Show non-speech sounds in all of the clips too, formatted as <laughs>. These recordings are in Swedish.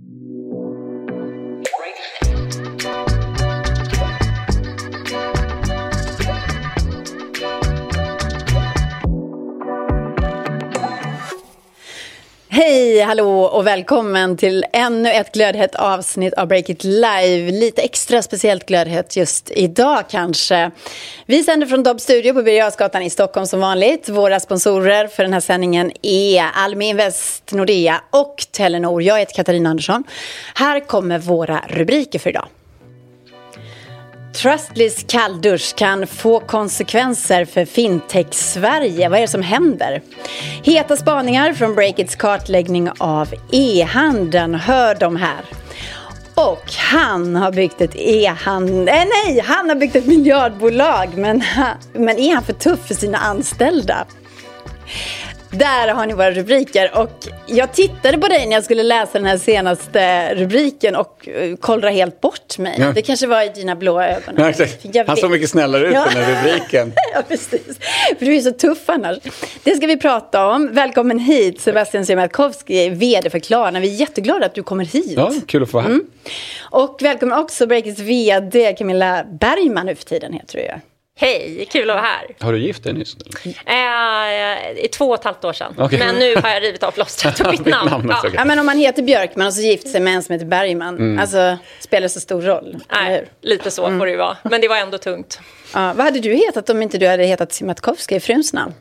Thank you. Hej, hallå och välkommen till ännu ett glödhett avsnitt av Break It Live. Lite extra speciellt glödhett just idag kanske. Vi sänder från Dobb Studio på Birger i Stockholm som vanligt. Våra sponsorer för den här sändningen är Almi Invest, Nordea och Telenor. Jag heter Katarina Andersson. Här kommer våra rubriker för idag. Trustlys kalldusch kan få konsekvenser för fintech-Sverige. Vad är det som händer? Heta spaningar från Breakits kartläggning av e-handeln. Hör de här. Och han har byggt ett e-handel... Eh, nej, han har byggt ett miljardbolag. Men, men är han för tuff för sina anställda? Där har ni våra rubriker. Och jag tittade på dig när jag skulle läsa den här senaste rubriken och uh, kollrade helt bort mig. Ja. Det kanske var i dina blå ögon. Ja, Han såg mycket snällare ut ja. den här rubriken. <laughs> ja, precis. För du är så tuff annars. Det ska vi prata om. Välkommen hit Sebastian Siemiatkowski, vd för Klarna. Vi är jätteglada att du kommer hit. Ja, kul att få vara här. Mm. Och välkommen också Breakits vd Camilla Bergman nu för tiden heter du ju. Hej, kul att vara här. Har du gift dig nyss? Eh, I två och ett halvt år sedan. Okay. Men nu har jag rivit av plåstret och <laughs> bytt namn. namn ja. ja. men om man heter Björkman och så gift sig med en som heter Bergman, mm. alltså spelar det så stor roll? Nej, lite så mm. får det ju vara. Men det var ändå tungt. Ja, vad hade du hetat om inte du hade hetat Simatkovsky i fruns namn?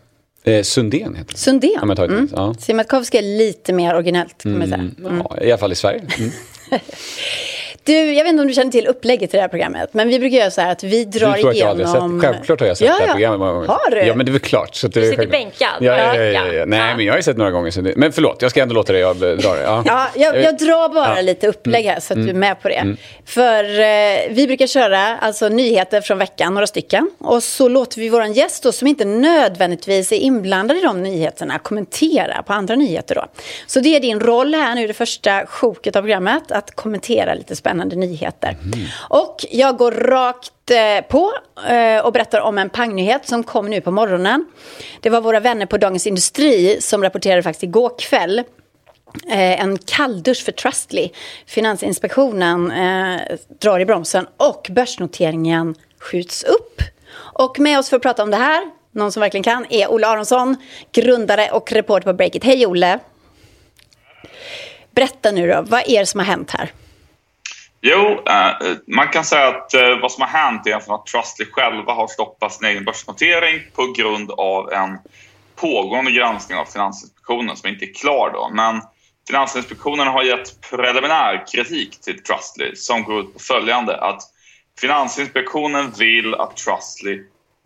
Eh, Sundén heter det. Sundén? Mm. Ja. Simatkovsky är lite mer originellt, kan man säga. Mm. Ja, I alla fall i Sverige. <laughs> Mm. Du, jag vet inte om du känner till upplägget till det här programmet, men vi brukar göra så här att vi drar du tror igenom... Att jag har sett, självklart har jag sett ja, det här programmet. Har du? Ja, men det är väl klart. Så du sitter bänkad. Ja, ja, ja, ja, Nej, men jag har ju sett några gånger. Så det... Men förlåt, jag ska ändå låta dig dra det. Ja, ja jag, jag drar bara lite upplägg här så att mm. du är med på det. Mm. För eh, vi brukar köra alltså, nyheter från veckan, några stycken. Och så låter vi vår gäst då, som inte nödvändigtvis är inblandad i de nyheterna kommentera på andra nyheter. Då. Så det är din roll här nu, det första sjoket av programmet, att kommentera lite spännande nyheter. Mm. Och jag går rakt eh, på eh, och berättar om en pangnyhet som kom nu på morgonen. Det var våra vänner på Dagens Industri som rapporterade faktiskt igår kväll Eh, en kalldusch för Trustly. Finansinspektionen drar i bromsen och börsnoteringen skjuts upp. Och med oss för att prata om det här, någon som verkligen kan, är Olle Aronsson, grundare och reporter på Breakit. Hej Olle! Berätta nu då, vad är det som har hänt här? Jo, eh, man kan säga att eh, vad som har hänt är att Trustly själva har stoppat sin egen börsnotering på grund av en pågående granskning av Finansinspektionen som inte är klar då. Men Finansinspektionen har gett preliminär kritik till Trustly som går ut på följande att Finansinspektionen vill att Trustly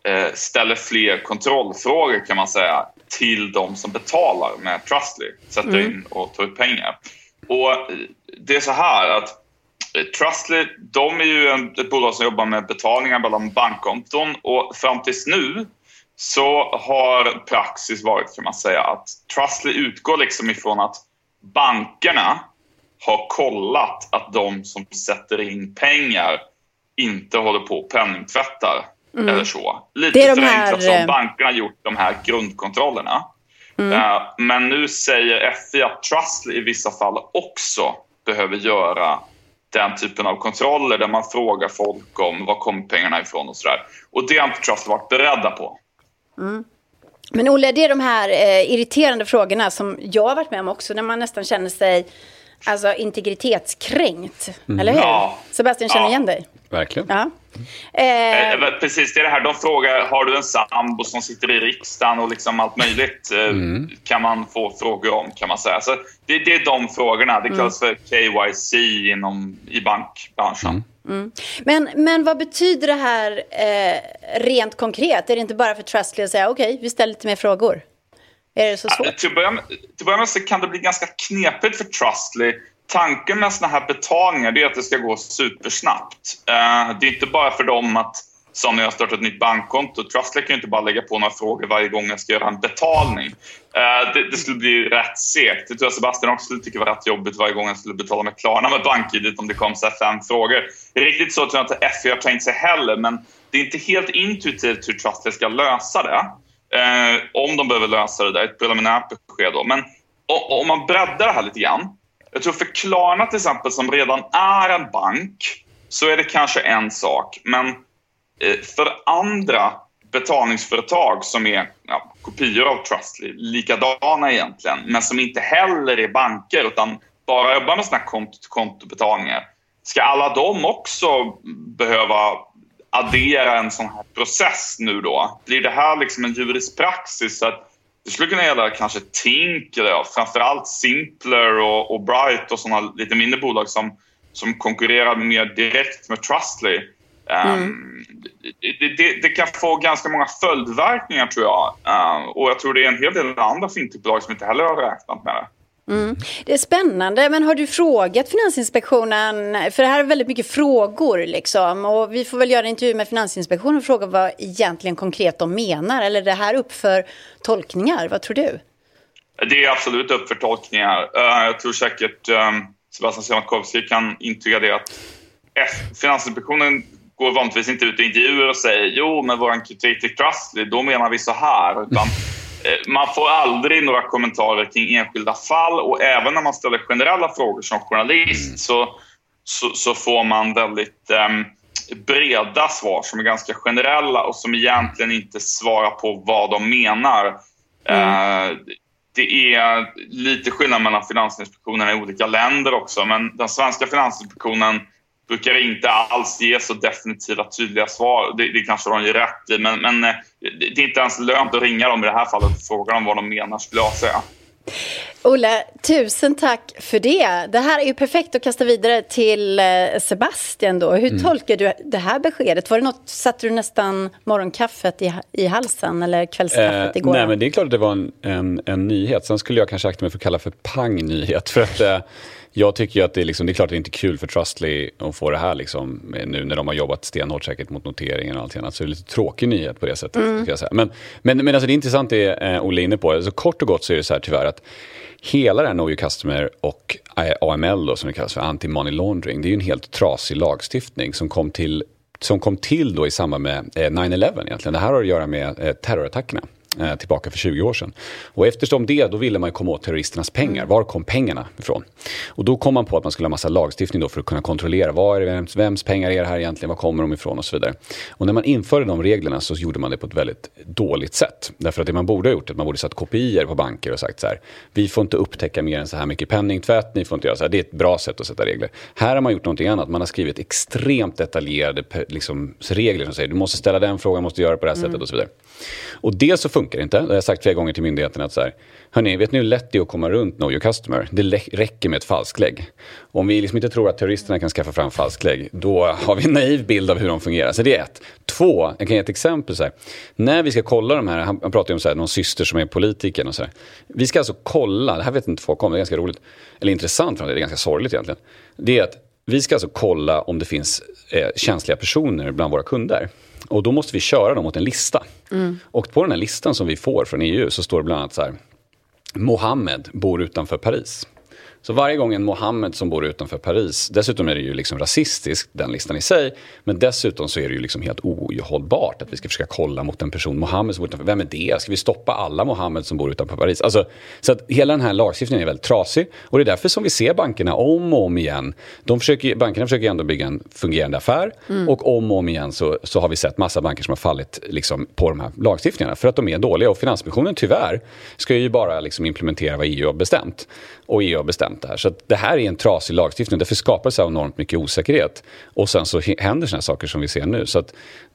eh, ställer fler kontrollfrågor kan man säga till de som betalar med Trustly, sätter mm. in och tar ut pengar. Och det är så här att Trustly, de är ju ett bolag som jobbar med betalningar mellan bankkonton och fram tills nu så har praxis varit kan man säga att Trustly utgår liksom ifrån att bankerna har kollat att de som sätter in pengar inte håller på och penningtvättar mm. eller så. Lite det är de förenklat här... som eh, bankerna gjort de här grundkontrollerna. Mm. Uh, men nu säger FI att Trustly i vissa fall också behöver göra den typen av kontroller där man frågar folk om var kommer pengarna ifrån och sådär. Och det har inte Trust varit beredda på. Mm. Men Olle, det är de här eh, irriterande frågorna som jag har varit med om också, när man nästan känner sig alltså, integritetskränkt. Mm. Eller hur? Ja. Sebastian känner ja. igen dig. Verkligen. Ja. Eh, eh, precis, det är det här. De frågar, har du en sambo som sitter i riksdagen och liksom allt möjligt eh, mm. kan man få frågor om, kan man säga. Så det, det är de frågorna. Det kallas mm. för KYC inom, i bankbranschen. Mm. Mm. Men, men vad betyder det här eh, rent konkret? Är det inte bara för Trustly att säga okej, okay, vi ställer lite mer frågor? Är det så svårt? Ja, till, att börja med, till att börja med så kan det bli ganska knepigt för Trustly tanken med såna här betalningar är att det ska gå supersnabbt. Eh, det är inte bara för dem att, som när jag startat ett nytt bankkonto, Trustly kan ju inte bara lägga på några frågor varje gång jag ska göra en betalning. Eh, det, det, skulle bli rätt segt. Det tror jag Sebastian också skulle tycka var rätt jobbigt varje gång jag skulle betala med Klarna med BankID om det kom så fem frågor. Riktigt så tror jag inte FI har tänkt sig heller, men det är inte helt intuitivt hur Trustly ska lösa det. Eh, om de behöver lösa det, där. ett preliminärt besked då. Men om man breddar det här lite grann jag tror för Klarna till exempel, som redan är en bank, så är det kanske en sak. Men eh, för andra betalningsföretag som är ja, kopior av Trustly, likadana egentligen, men som inte heller är banker utan bara jobbar med sådana kont kontobetalningar. Ska alla de också behöva addera en sån här process nu då? Blir det här liksom en juridisk praxis? Att det skulle kunna gälla kanske Tink, eller ja, framförallt Simpler och, och Bright och sådana lite mindre bolag som, som konkurrerar mer direkt med Trustly. Mm. Um, det, det, det, kan få ganska många följdverkningar tror jag. Uh, och jag tror det är en hel del andra fintechbolag som inte heller har räknat med det. Mm. Det är spännande, men har du frågat Finansinspektionen? För det här är väldigt mycket frågor liksom. Och vi får väl göra en intervju med Finansinspektionen och fråga vad egentligen konkret de menar. Eller är det här upp för tolkningar? Vad tror du? Det är absolut upp för tolkningar. Eh, jag tror säkert eh, Sebastian Siemiatkowski kan intyga det att Finansinspektionen går vanligtvis inte ut i intervjuer och säger jo, men vår kritik till Trustly, då menar vi så här. Utan man får aldrig några kommentarer kring enskilda fall och även när man ställer generella frågor som journalist mm. så, så, så, får man väldigt um, breda svar som är ganska generella och som egentligen inte svarar på vad de menar. Mm. Uh, det är lite skillnad mellan Finansinspektionen i olika länder också men den svenska Finansinspektionen brukar inte alls ge så definitiva tydliga svar. Det, det kanske de ger rätt i, men, men eh, det är inte ens lönt att ringa dem i det här fallet och fråga dem vad de menar, skulle jag säga. Olle, tusen tack för det. Det här är ju perfekt att kasta vidare till eh, Sebastian då. Hur mm. tolkar du det här beskedet? Var det något, satte du nästan morgonkaffet i, i halsen eller kvällskaffet eh, igår? Nej, men det är klart att det var en, en, en nyhet. Sen skulle jag kanske akta mig för att kalla för pang-nyhet. För att eh, jag tycker ju att det är, liksom, det är klart att det är inte kul för Trustly att få det här liksom, nu när de har jobbat stenhårt säkert mot noteringen och allt annat. Så det är lite tråkig nyhet på det sättet. Mm. Jag säga. Men, men, men alltså det är intressant det eh, Olle är inne på. Alltså, kort och gott så är det så här tyvärr att hela det här Know Your Customer och eh, AML då, som det kallas för, Anti-Money Laundering, det är ju en helt trasig lagstiftning som kom till som kom till då i samband med 9-11 eh, egentligen. Det här har att göra med eh, terrorattackerna eh, tillbaka för 20 år sedan. Och eftersom det, då ville man komma åt terroristernas pengar. Var kom pengarna ifrån? Och då kom man på att man skulle ha massa lagstiftning då för att kunna kontrollera. Vad är det, vems, vems pengar är det här egentligen? Var kommer de ifrån? Och så vidare. Och när man införde de reglerna så gjorde man det på ett väldigt dåligt sätt. Därför att det man borde ha gjort är att man borde satt kopior på banker och sagt så här. Vi får inte upptäcka mer än så här mycket penningtvätt. Ni får inte göra så här. Det är ett bra sätt att sätta regler. Här har man gjort någonting annat. Man har skrivit extremt detaljerade liksom, regler som säger du måste ställa den frågan, måste göra på det här mm. sättet och så vidare. Och dels så funkar inte. Det har jag sagt flera gånger till myndigheterna att så här, hörni, vet ni hur lätt det är att komma runt Know Your Customer? Det räcker med ett falsklägg. Om vi liksom inte tror att terroristerna kan skaffa fram falsklägg, då har vi en naiv bild av hur de fungerar. Så det är ett. Två, jag kan ge ett exempel. Så här. När vi ska kolla de här, han, han pratar ju om så här, någon syster som är politiker och så här. Vi ska alltså kolla, det här vet inte folk om, det är ganska roligt, eller intressant, för det är ganska sorgligt egentligen. Det är att vi ska alltså kolla om det finns eh, känsliga personer bland våra kunder. Och då måste vi köra dem mot en lista. Mm. Och på den här listan som vi får från EU så står det bland annat så här. Mohammed bor utanför Paris. Så varje gång en Mohammed som bor utanför Paris, dessutom är det ju liksom rasistiskt, den listan i sig, men dessutom så är det ju liksom helt ohållbart att vi ska försöka kolla mot en person, Mohammed som bor utanför, vem är det? Ska vi stoppa alla Mohammed som bor utanför Paris? Alltså, så att hela den här lagstiftningen är väldigt trasig och det är därför som vi ser bankerna om och om igen. De försöker, bankerna försöker ändå bygga en fungerande affär mm. och om och om igen så, så har vi sett massa banker som har fallit liksom, på de här lagstiftningarna för att de är dåliga och Finansinspektionen tyvärr ska ju bara liksom implementera vad EU har bestämt och EU har bestämt det här. Så det här är en trasig lagstiftning. Därför skapar det enormt mycket osäkerhet. Och sen så händer sådana saker som vi ser nu. Så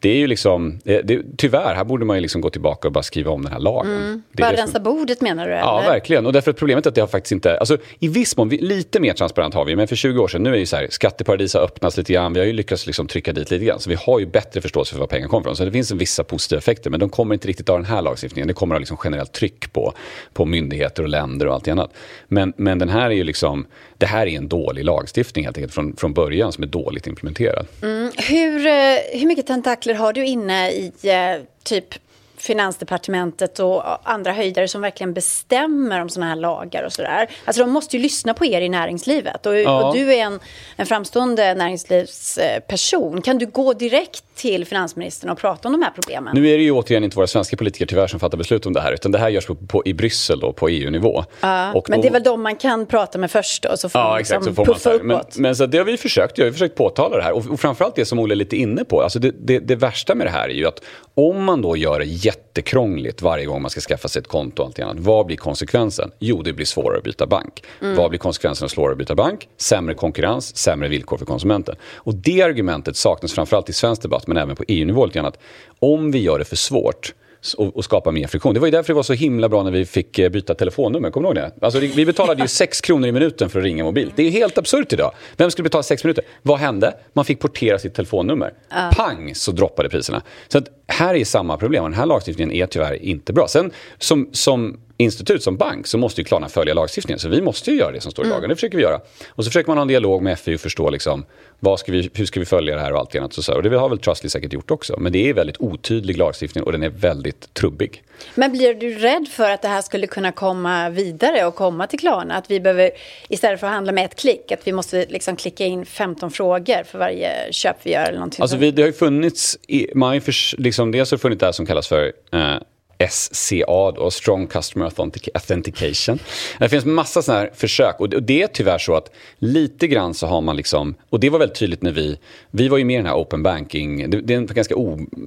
det är ju liksom, det, det, tyvärr, här borde man ju liksom gå tillbaka och bara skriva om den här lagen. Mm. bara rensa bordet menar du? Eller? Ja, verkligen. Och därför att problemet är att det har faktiskt inte, alltså i viss mån, lite mer transparent har vi, men för 20 år sedan, nu är ju så här, skatteparadis har öppnats lite grann, vi har ju lyckats liksom trycka dit lite grann. Så vi har ju bättre förståelse för var pengar kommer ifrån. Så det finns vissa positiva effekter, men de kommer inte riktigt av den här lagstiftningen. Det kommer av liksom generellt tryck på, på myndigheter och länder och allt annat. Men, men den här är ju liksom, det här är en dålig lagstiftning helt enkelt från, från början som är dåligt implementerad. Mm. Hur, eh, hur mycket tentakler har du inne i eh, typ Finansdepartementet och andra höjdare som verkligen bestämmer om sådana här lagar och sådär. Alltså de måste ju lyssna på er i näringslivet. Och, ja. och du är en, en framstående näringslivsperson. Kan du gå direkt till finansministern och prata om de här problemen? Nu är det ju återigen inte våra svenska politiker tyvärr som fattar beslut om det här, utan det här görs på, på i Bryssel då, på EU-nivå. Ja, men det är väl de man kan prata med först då, så får ja, man liksom exakt, så får puffa man uppåt. Men, men, så det har vi försökt, jag har försökt påtala det här. Och, och framförallt det som Olle är lite inne på, alltså det, det, det värsta med det här är ju att om man då gör det jättekrångligt varje gång man ska skaffa sig ett konto och allt annat, vad blir konsekvensen? Jo, det blir svårare att byta bank. Mm. Vad blir konsekvensen av svårare att byta bank? Sämre konkurrens, sämre villkor för konsumenten. Och det argumentet saknas framförallt i svensk debatt, men även på EU-nivå lite grann. Om vi gör det för svårt och, och skapa mer friktion. Det var ju därför det var så himla bra när vi fick eh, byta telefonnummer. Kommer du ihåg det? Alltså, vi betalade ju <laughs> 6 kronor i minuten för att ringa mobilt. Det är helt absurt idag. Vem skulle betala 6 minuter? Vad hände? Man fick portera sitt telefonnummer. Uh. Pang så droppade priserna. Så att här är samma problem den här lagstiftningen är tyvärr inte bra. Sen som, som institut, som bank, så måste ju Klarna följa lagstiftningen. Så vi måste ju göra det som står i lagen. Mm. Det försöker vi göra. Och så försöker man ha en dialog med FI och förstå liksom, vad ska vi, hur ska vi följa det här och allt annat. Så, och det har väl Trustly säkert gjort också. Men det är väldigt otydlig lagstiftning och den är väldigt trubbig. Men blir du rädd för att det här skulle kunna komma vidare och komma till Klarna? Att vi behöver, istället för att handla med ett klick, att vi måste liksom klicka in 15 frågor för varje köp vi gör eller någonting Alltså vi, det har ju funnits, i, man har ju för, liksom, dels har funnits det här som kallas för eh, SCA, då, Strong Customer Authentication. Det finns massa sådana här försök och det är tyvärr så att lite grann så har man liksom, och det var väldigt tydligt när vi, vi var ju med i den här open banking, det, det är en ganska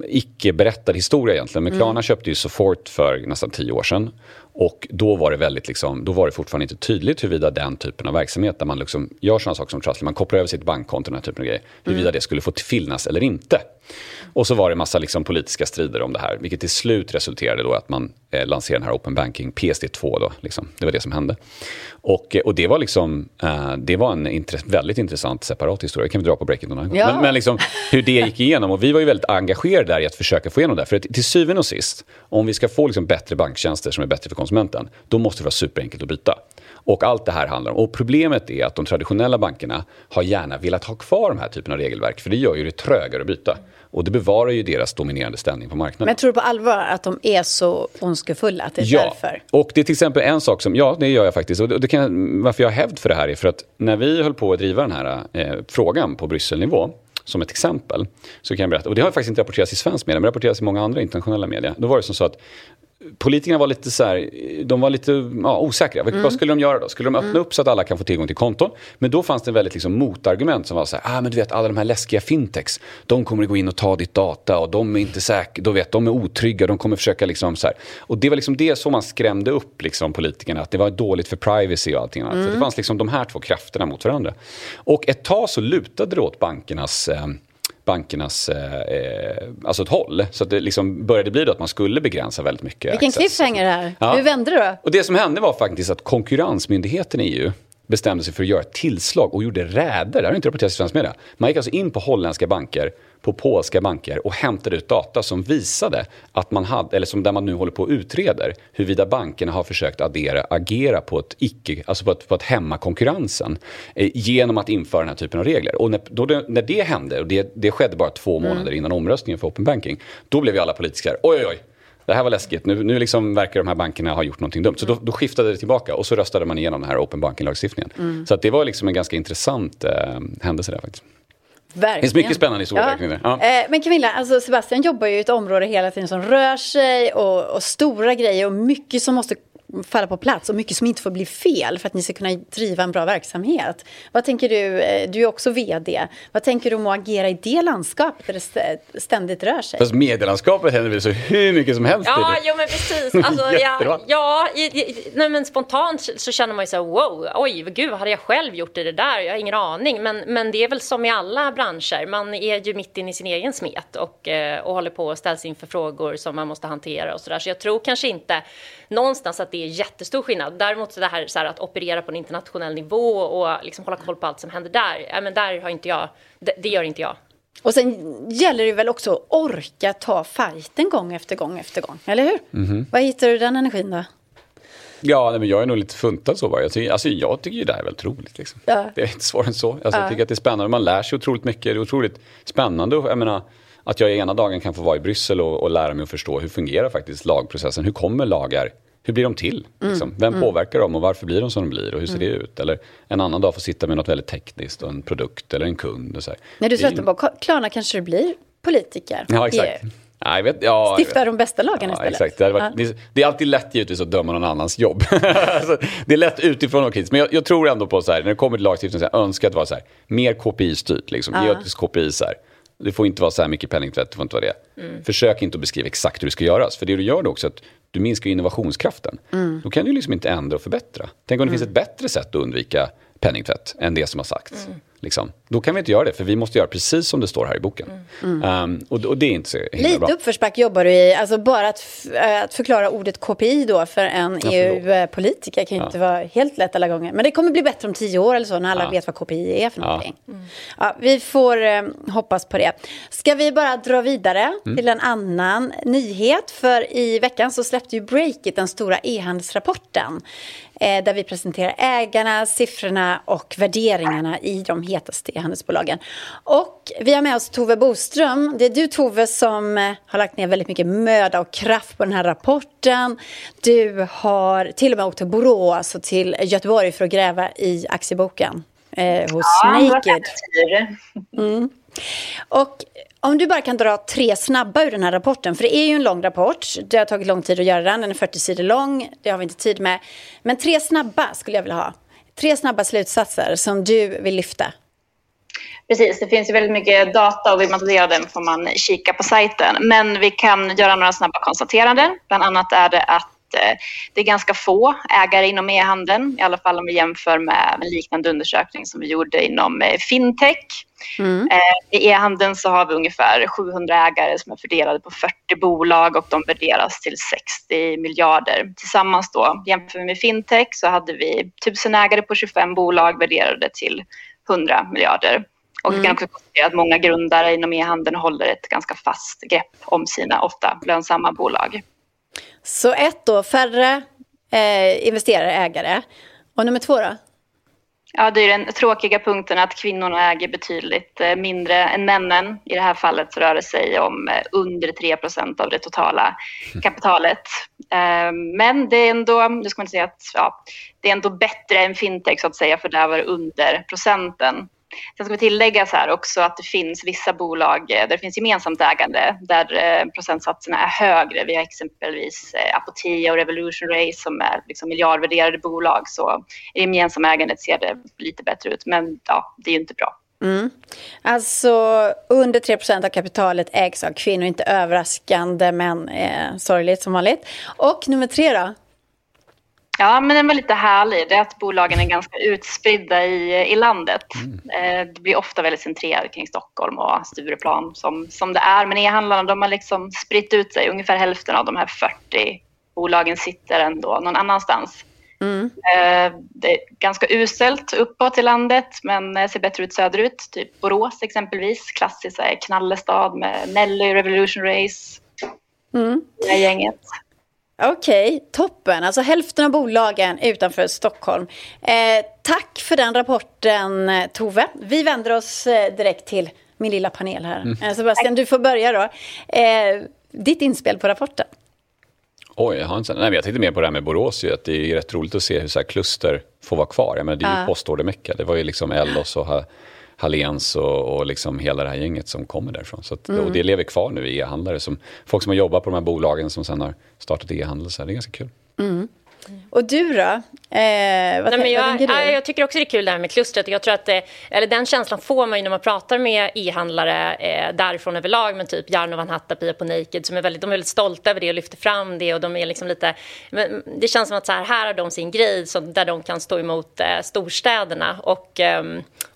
icke-berättad historia egentligen, men Klarna mm. köpte ju Sofort för nästan tio år sedan och då var det väldigt liksom, då var det fortfarande inte tydligt huruvida den typen av verksamhet där man liksom gör sådana saker som Trustly, man kopplar över sitt bankkonto, den här typen av grejer, huruvida mm. det skulle få finnas eller inte. Och så var det massa liksom politiska strider om det här, vilket till slut resulterade då att man eh, lanserade den här Open Banking, PSD2 då, liksom. det var det som hände. Och, eh, och det var liksom, eh, det var en intress väldigt intressant separat historia, det kan vi dra på breaking någon annan ja. Men, men liksom, hur det gick igenom, och vi var ju väldigt engagerade där i att försöka få igenom det, för att till syvende och sist, om vi ska få liksom bättre banktjänster som är bättre för konsumenten, då måste det vara superenkelt att byta. Och allt det här handlar om, och problemet är att de traditionella bankerna har gärna velat ha kvar de här typen av regelverk, för det gör ju det trögare att byta. Och det bevarar ju deras dominerande ställning på marknaden. Men tror du på allvar att de är så ondskefulla? Att det är ja, därför? och det är till exempel en sak som, ja det gör jag faktiskt. Och det kan, varför jag har hävd för det här är för att när vi höll på att driva den här eh, frågan på Brysselnivå, som ett exempel, så kan jag berätta, och det har faktiskt inte rapporterats i svensk media, men rapporterats i många andra internationella media. Då var det som så att politikerna var lite så här, de var lite ja, osäkra. Mm. Vad skulle de göra då? Skulle de öppna mm. upp så att alla kan få tillgång till konton? Men då fanns det en väldigt liksom motargument som var så här, ah, men du vet alla de här läskiga fintechs, de kommer att gå in och ta ditt data och de är inte säkra, då vet, de är otrygga, de kommer försöka liksom så här. Och det var liksom det som man skrämde upp liksom politikerna, att det var dåligt för privacy och allting annat. Mm. Så det fanns liksom de här två krafterna mot varandra. Och ett tag så lutade det åt bankernas eh, bankernas eh, eh, alltså ett håll. Så att det liksom började bli då att man skulle begränsa väldigt mycket. Vilken cliffhanger det här. Ja. Hur vände det då? Och det som hände var faktiskt att Konkurrensmyndigheten i EU bestämde sig för att göra ett tillslag och gjorde räder. Det har inte rapporterats i svensk media. Man gick alltså in på holländska banker, på polska banker och hämtade ut data som visade att man hade, eller som där man nu håller på och utreder, huruvida bankerna har försökt addera, agera på ett icke, alltså på att, på att hämma konkurrensen eh, genom att införa den här typen av regler. Och när, då det, när det hände, och det, det skedde bara två mm. månader mm. innan omröstningen för open banking, då blev ju alla politiker oj oj oj, det här var läskigt, nu, nu liksom verkar de här bankerna ha gjort någonting dumt. Så då, då skiftade det tillbaka och så röstade man igenom den här open banking-lagstiftningen. Mm. Så att det var liksom en ganska intressant eh, händelse där faktiskt. Verkligen. Det finns mycket spännande historier ja. ja. Eh, men Camilla, alltså Sebastian jobbar ju i ett område hela tiden som rör sig och, och stora grejer och mycket som måste falla på plats och mycket som inte får bli fel för att ni ska kunna driva en bra verksamhet. Vad tänker du, eh, du är också vd, vad tänker du om att agera i det landskapet där det ständigt rör sig? Fast medielandskapet händer väl så hur mycket som helst? Ja, jo, men precis. Alltså, <laughs> ja, ja i, i, nej, men spontant så känner man ju så här, wow, oj, gud, hade jag själv gjort det där? Jag har ingen aning. Men, men det är väl som i alla branscher, man är ju mitt inne i sin egen smet och, eh, och håller på och ställs inför frågor som man måste hantera och så där. Så jag tror kanske inte någonstans att det är jättestor skillnad. Däremot så det här, så här att operera på en internationell nivå och liksom hålla koll på allt som händer där, ja, men där har inte jag, det, det gör inte jag. Och sen gäller det väl också att orka ta fighten gång efter gång efter gång, eller hur? Mm -hmm. Var hittar du den energin då? Ja, men jag är nog lite funtad så bara. Jag tycker, alltså, jag tycker ju det här är väldigt roligt. Liksom. Ja. Det är inte svårare än så. Alltså, ja. Jag tycker att det är spännande. Man lär sig otroligt mycket. Det är otroligt spännande. Jag menar, att jag ena dagen kan få vara i Bryssel och, och lära mig att förstå hur fungerar faktiskt lagprocessen, hur kommer lagar hur blir de till? Mm. Liksom? Vem mm. påverkar dem och varför blir de som de blir och hur ser mm. det ut? Eller en annan dag få sitta med något väldigt tekniskt och en produkt eller en kund. Och så här. När du tröttnar på Klarna kanske du blir politiker. Ja, exakt. Ja, jag vet, ja, Stifta de bästa lagarna ja, istället. Det, varit, det, är alltid lätt givetvis att döma någon annans jobb. <laughs> alltså, det är lätt utifrån och kritiskt. Men jag, jag, tror ändå på så här, när det kommer till lagstiftning, så här, önskar att det var så här, mer KPI-styrt. Liksom. Ja. Ge oss KPI så här. Det får inte vara så här mycket penningtvätt, det får inte vara det. Mm. Försök inte att beskriva exakt hur det ska göras. För det du gör då också att du minskar innovationskraften. Mm. Då kan du liksom inte ändra och förbättra. Tänk om det mm. finns ett bättre sätt att undvika penningtvätt än det som har sagts. Mm. Liksom. Då kan vi inte göra det, för vi måste göra precis som det står här i boken. Mm. Um, och, och, det är inte så himla Lite bra. uppförsbacke jobbar du i. Alltså bara att, äh, att förklara ordet KPI då för en EU-politiker kan ju ja. inte vara helt lätt alla gånger. Men det kommer bli bättre om tio år eller så, när alla ja. vet vad KPI är för någonting. Ja. Mm. ja vi får eh, hoppas på det. Ska vi bara dra vidare mm. till en annan nyhet? För i veckan så släppte ju Breakit den stora e-handelsrapporten eh, där vi presenterar ägarna, siffrorna och värderingarna i de hetaste e-handelsbolagen. Och vi har med oss Tove Boström. Det är du Tove som eh, har lagt ner väldigt mycket möda och kraft på den här rapporten. Du har till och med åkt till Borås och till Göteborg för att gräva i aktieboken eh, hos ja, Naked. Mm. Och om du bara kan dra tre snabba ur den här rapporten, för det är ju en lång rapport. Det har tagit lång tid att göra den, den är 40 sidor lång, det har vi inte tid med. Men tre snabba skulle jag vilja ha. Tre snabba slutsatser som du vill lyfta. Precis, det finns ju väldigt mycket data och vill man ta del av den får man kika på sajten. Men vi kan göra några snabba konstateranden. Bland annat är det att det är ganska få ägare inom e-handeln, i alla fall om vi jämför med en liknande undersökning som vi gjorde inom eh, fintech. Mm. Eh, I e-handeln så har vi ungefär 700 ägare som är fördelade på 40 bolag och de värderas till 60 miljarder. Tillsammans då, jämför vi med fintech så hade vi 1000 ägare på 25 bolag värderade till 100 miljarder. Och mm. vi kan också konstatera att många grundare inom e-handeln håller ett ganska fast grepp om sina ofta lönsamma bolag. Så ett då, färre eh, investerare, ägare. Och nummer två då? Ja, det är den tråkiga punkten att kvinnorna äger betydligt eh, mindre än männen. I det här fallet rör det sig om eh, under 3% av det totala kapitalet. Eh, men det är ändå, nu ska man säga att ja, det är ändå bättre än fintech så att säga, för där var det under procenten. Sen ska vi tillägga så här också att det finns vissa bolag eh, där det finns gemensamt ägande där eh, procentsatserna är högre. Vi har exempelvis eh, Apotea och Revolution Race som är liksom miljardvärderade bolag. Så i gemensamma ägandet ser det lite bättre ut, men ja, det är ju inte bra. Mm. Alltså under 3% av kapitalet ägs av kvinnor, inte överraskande men eh, sorgligt som vanligt. Och nummer tre då? Ja, men den var lite härlig. Det är att bolagen är ganska utspridda i, i landet. Mm. Eh, det blir ofta väldigt centrerat kring Stockholm och Stureplan som, som det är. Men e-handlarna de har liksom spritt ut sig. Ungefär hälften av de här 40 bolagen sitter ändå någon annanstans. Mm. Eh, det är ganska uselt uppåt i landet men ser bättre ut söderut. Typ Borås exempelvis. Klassiskt knallestad med Nelly, Revolution Race. Mm. Det gänget. Okej, okay, toppen. Alltså hälften av bolagen utanför Stockholm. Eh, tack för den rapporten, Tove. Vi vänder oss eh, direkt till min lilla panel här. Mm. Eh, Sebastian, du får börja då. Eh, ditt inspel på rapporten. Oj, jag har inte... Nej, jag tänkte mer på det här med Borås. Ju, att det är rätt roligt att se hur så här kluster får vara kvar. Jag menar, det är ju uh. postordermecka. Det var ju liksom Ellos och Halléns och, och liksom hela det här gänget som kommer därifrån. Så att, mm. Och det lever kvar nu i e-handlare. Som, folk som har jobbat på de här bolagen som sen har startat e-handel. Så det är ganska kul. Mm. Och du då? Eh, vad, Nej, men jag, du? jag tycker också det är kul det här med klustret. Jag tror att det, eller den känslan får man ju när man pratar med e-handlare eh, därifrån överlag, men typ Jarno Van Hatta, Pia på Naked, som är väldigt, de är väldigt stolta över det och lyfter fram det. Och de är liksom lite, det känns som att så här, här har de sin grej så, där de kan stå emot eh, storstäderna och, eh,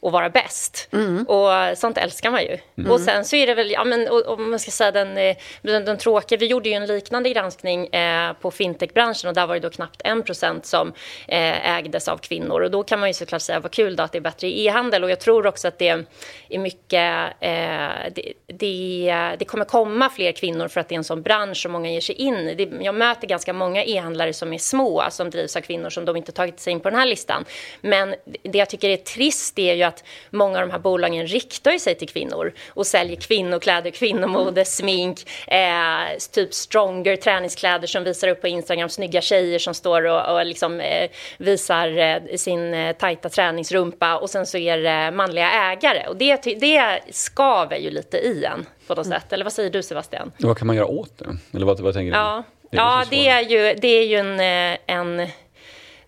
och vara bäst. Mm. Och sånt älskar man ju. Mm. Och sen så är det väl, ja men om man ska säga den, eh, den, den tråkiga, vi gjorde ju en liknande granskning eh, på fintechbranschen och där var det då knappt 1% som Eh, ägdes av kvinnor. Och då kan man ju såklart säga vad kul då att det är bättre i e-handel. Och jag tror också att det är mycket, eh, det, det, det, kommer komma fler kvinnor för att det är en sån bransch som många ger sig in i. Jag möter ganska många e-handlare som är små, som drivs av kvinnor som de inte tagit sig in på den här listan. Men det jag tycker är trist är ju att många av de här bolagen riktar sig till kvinnor och säljer kvinnokläder, kvinnomode, smink, eh, typ stronger träningskläder som visar upp på Instagram snygga tjejer som står och, och liksom, eh, visar eh, sin eh, tajta träningsrumpa och sen så är det manliga ägare och det, det skaver ju lite i en på något sätt. Eller vad säger du Sebastian? Vad kan man göra åt det? Eller vad, vad tänker du? Ja, det ja det, är ju, det är ju en, eh, en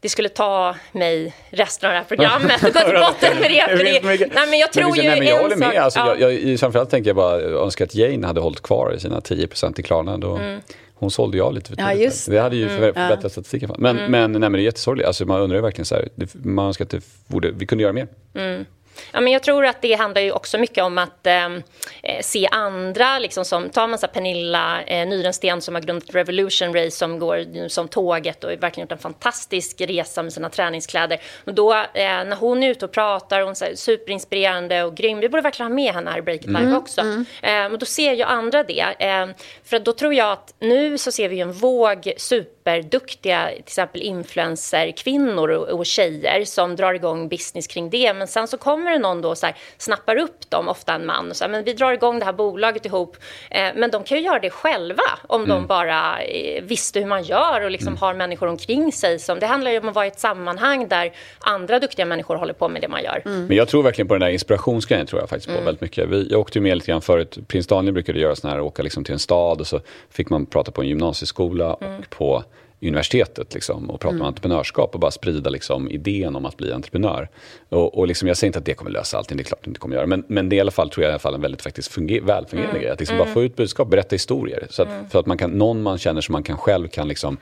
det skulle ta mig resten av det här programmet att gå till botten med det. det nej, men jag tror men, ju nej, men jag håller med. Alltså, ja. jag, jag, framförallt tänker jag bara önska att Jane hade hållit kvar i sina 10% i Klarna. Då, mm. Hon sålde ju av lite för ja, just det. hade ju mm. förbättrat ja. statistiken. Men, mm. men, nej, men det är jättesorgligt. Alltså, man undrar ju verkligen så här, det, man önskar att det borde, vi kunde göra mer. Mm. Ja, men jag tror att det handlar ju också mycket om att ehm, eh, se andra, liksom som, tar man så Pernilla eh, Nyrensten som har grundat Revolution Race som går som tåget och verkligen gjort en fantastisk resa med sina träningskläder. Och då eh, när hon är ute och pratar, hon är superinspirerande och grym. Vi borde verkligen ha med henne här i Break It Live mm. också. Mm. Eh, men då ser ju andra det. Eh, för då tror jag att nu så ser vi en våg superduktiga till exempel influencerkvinnor och, och tjejer som drar igång business kring det. Men sen så kommer det någon då och så här, snappar upp dem, ofta en man, och så här, men vi drar igång det här bolaget ihop. Eh, men de kan ju göra det själva om mm. de bara eh, visste hur man gör och liksom mm. har människor omkring sig. Som, det handlar ju om att vara i ett sammanhang där andra duktiga människor håller på med det man gör. Mm. Men jag tror verkligen på den där inspirationsgrejen tror jag faktiskt på mm. väldigt mycket. Vi, jag åkte ju med lite grann förut, prins Daniel brukade göra sådana här, åka liksom till en stad och så fick man prata på en gymnasieskola och mm. på universitetet liksom, och prata mm. om entreprenörskap och bara sprida liksom, idén om att bli entreprenör. Och, och liksom, jag säger inte att det kommer lösa allting, det är klart det inte kommer göra. Men, men det är i alla fall, tror jag, i alla fall en väldigt faktiskt funger, välfungerande mm. grej. Att liksom mm. bara få ut budskap, berätta historier. Så att, mm. för att man kan, någon man känner som man kan själv kan liksom,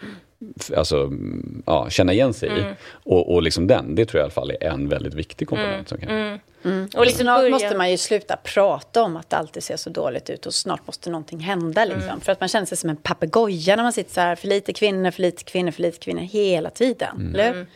alltså, ja, känna igen sig i. Mm. Och, och liksom den, det tror jag i alla fall är en väldigt viktig komponent. Som kan, mm. Mm. Och liksom snart måste man ju sluta prata om att det alltid ser så dåligt ut och snart måste någonting hända. Liksom. Mm. För att man känner sig som en papegoja när man sitter så här, för lite kvinnor, för lite kvinnor, för lite kvinnor hela tiden. Mm. Eller?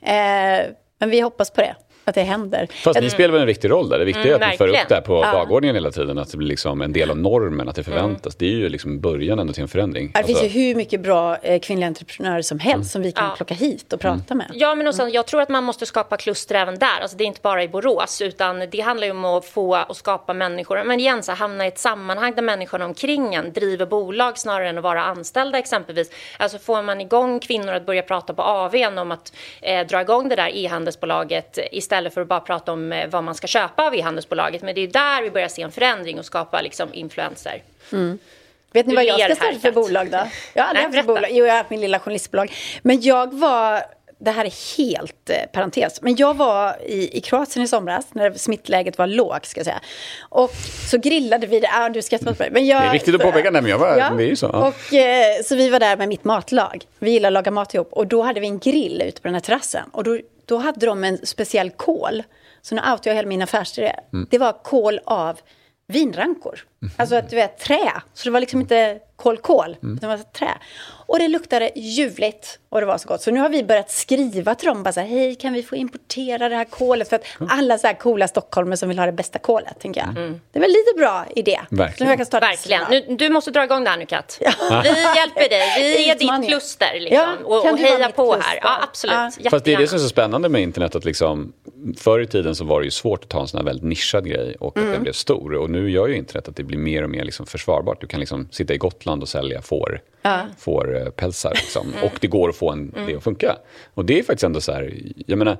Eh, men vi hoppas på det att det händer. Fast ni spelar väl en viktig roll där? Det viktiga mm, är att ni för upp det här på ja. dagordningen hela tiden. Att det blir liksom en del av normen, att det förväntas. Mm. Det är ju liksom början ändå till en förändring. Det alltså... finns ju hur mycket bra eh, kvinnliga entreprenörer som helst mm. som vi kan ja. plocka hit och prata med. Ja, men och sen, jag tror att man måste skapa kluster även där. Alltså, det är inte bara i Borås, utan det handlar ju om att få och skapa människor. Men igen, så hamna i ett sammanhang där människorna omkring en driver bolag snarare än att vara anställda exempelvis. Alltså får man igång kvinnor att börja prata på AWn om att eh, dra igång det där e-handelsbolaget istället för att bara prata om eh, vad man ska köpa av e-handelsbolaget. Men det är där vi börjar se en förändring och skapa liksom, influenser. Mm. Vet ni vad jag ska starta för bolag då? Jag har aldrig haft bolag. Jo, jag har haft min lilla journalistbolag. Men jag var det här är helt eh, parentes. Men jag var i, i Kroatien i somras när smittläget var lågt. Ska jag säga. Och så grillade vi. Ah, du skrattar åt mig. Men jag, det är viktigt att påpeka det, men jag var, ja, det är ju så. Ja. Och, eh, så vi var där med mitt matlag. Vi gillar att laga mat ihop. Och då hade vi en grill ute på den här terrassen. Och då, då hade de en speciell kol så nu outar jag hela min affärsidé. Mm. Det var kol av vinrankor. Mm. Alltså att du vet, trä. Så det var liksom inte kol-kol, mm. utan det var trä. Och det luktade ljuvligt och det var så gott. Så nu har vi börjat skriva till dem. Bara så här, Hej, kan vi få importera det här kolet? För att alla så här coola stockholmare som vill ha det bästa kolet, tänker jag. Mm. Det är väl lite bra idé. Verkligen. Jag kan Verkligen. Nu, du måste dra igång det här nu, Kat. Ja. Vi hjälper dig. Vi är ditt kluster liksom. Ja, och, och heja på kluster? här. Ja, absolut. Ja. Fast det är det som är så spännande med internet. Att liksom, förr i tiden så var det ju svårt att ta en sån här väldigt nischad grej och mm. att den blev stor. Och nu gör ju internet att det blir mer och mer liksom försvarbart. Du kan liksom sitta i Gotland och sälja får, ja. får eh, pälsar. Liksom. Mm. Och det går att få en, det att funka. Och det är faktiskt ändå så här, jag menar,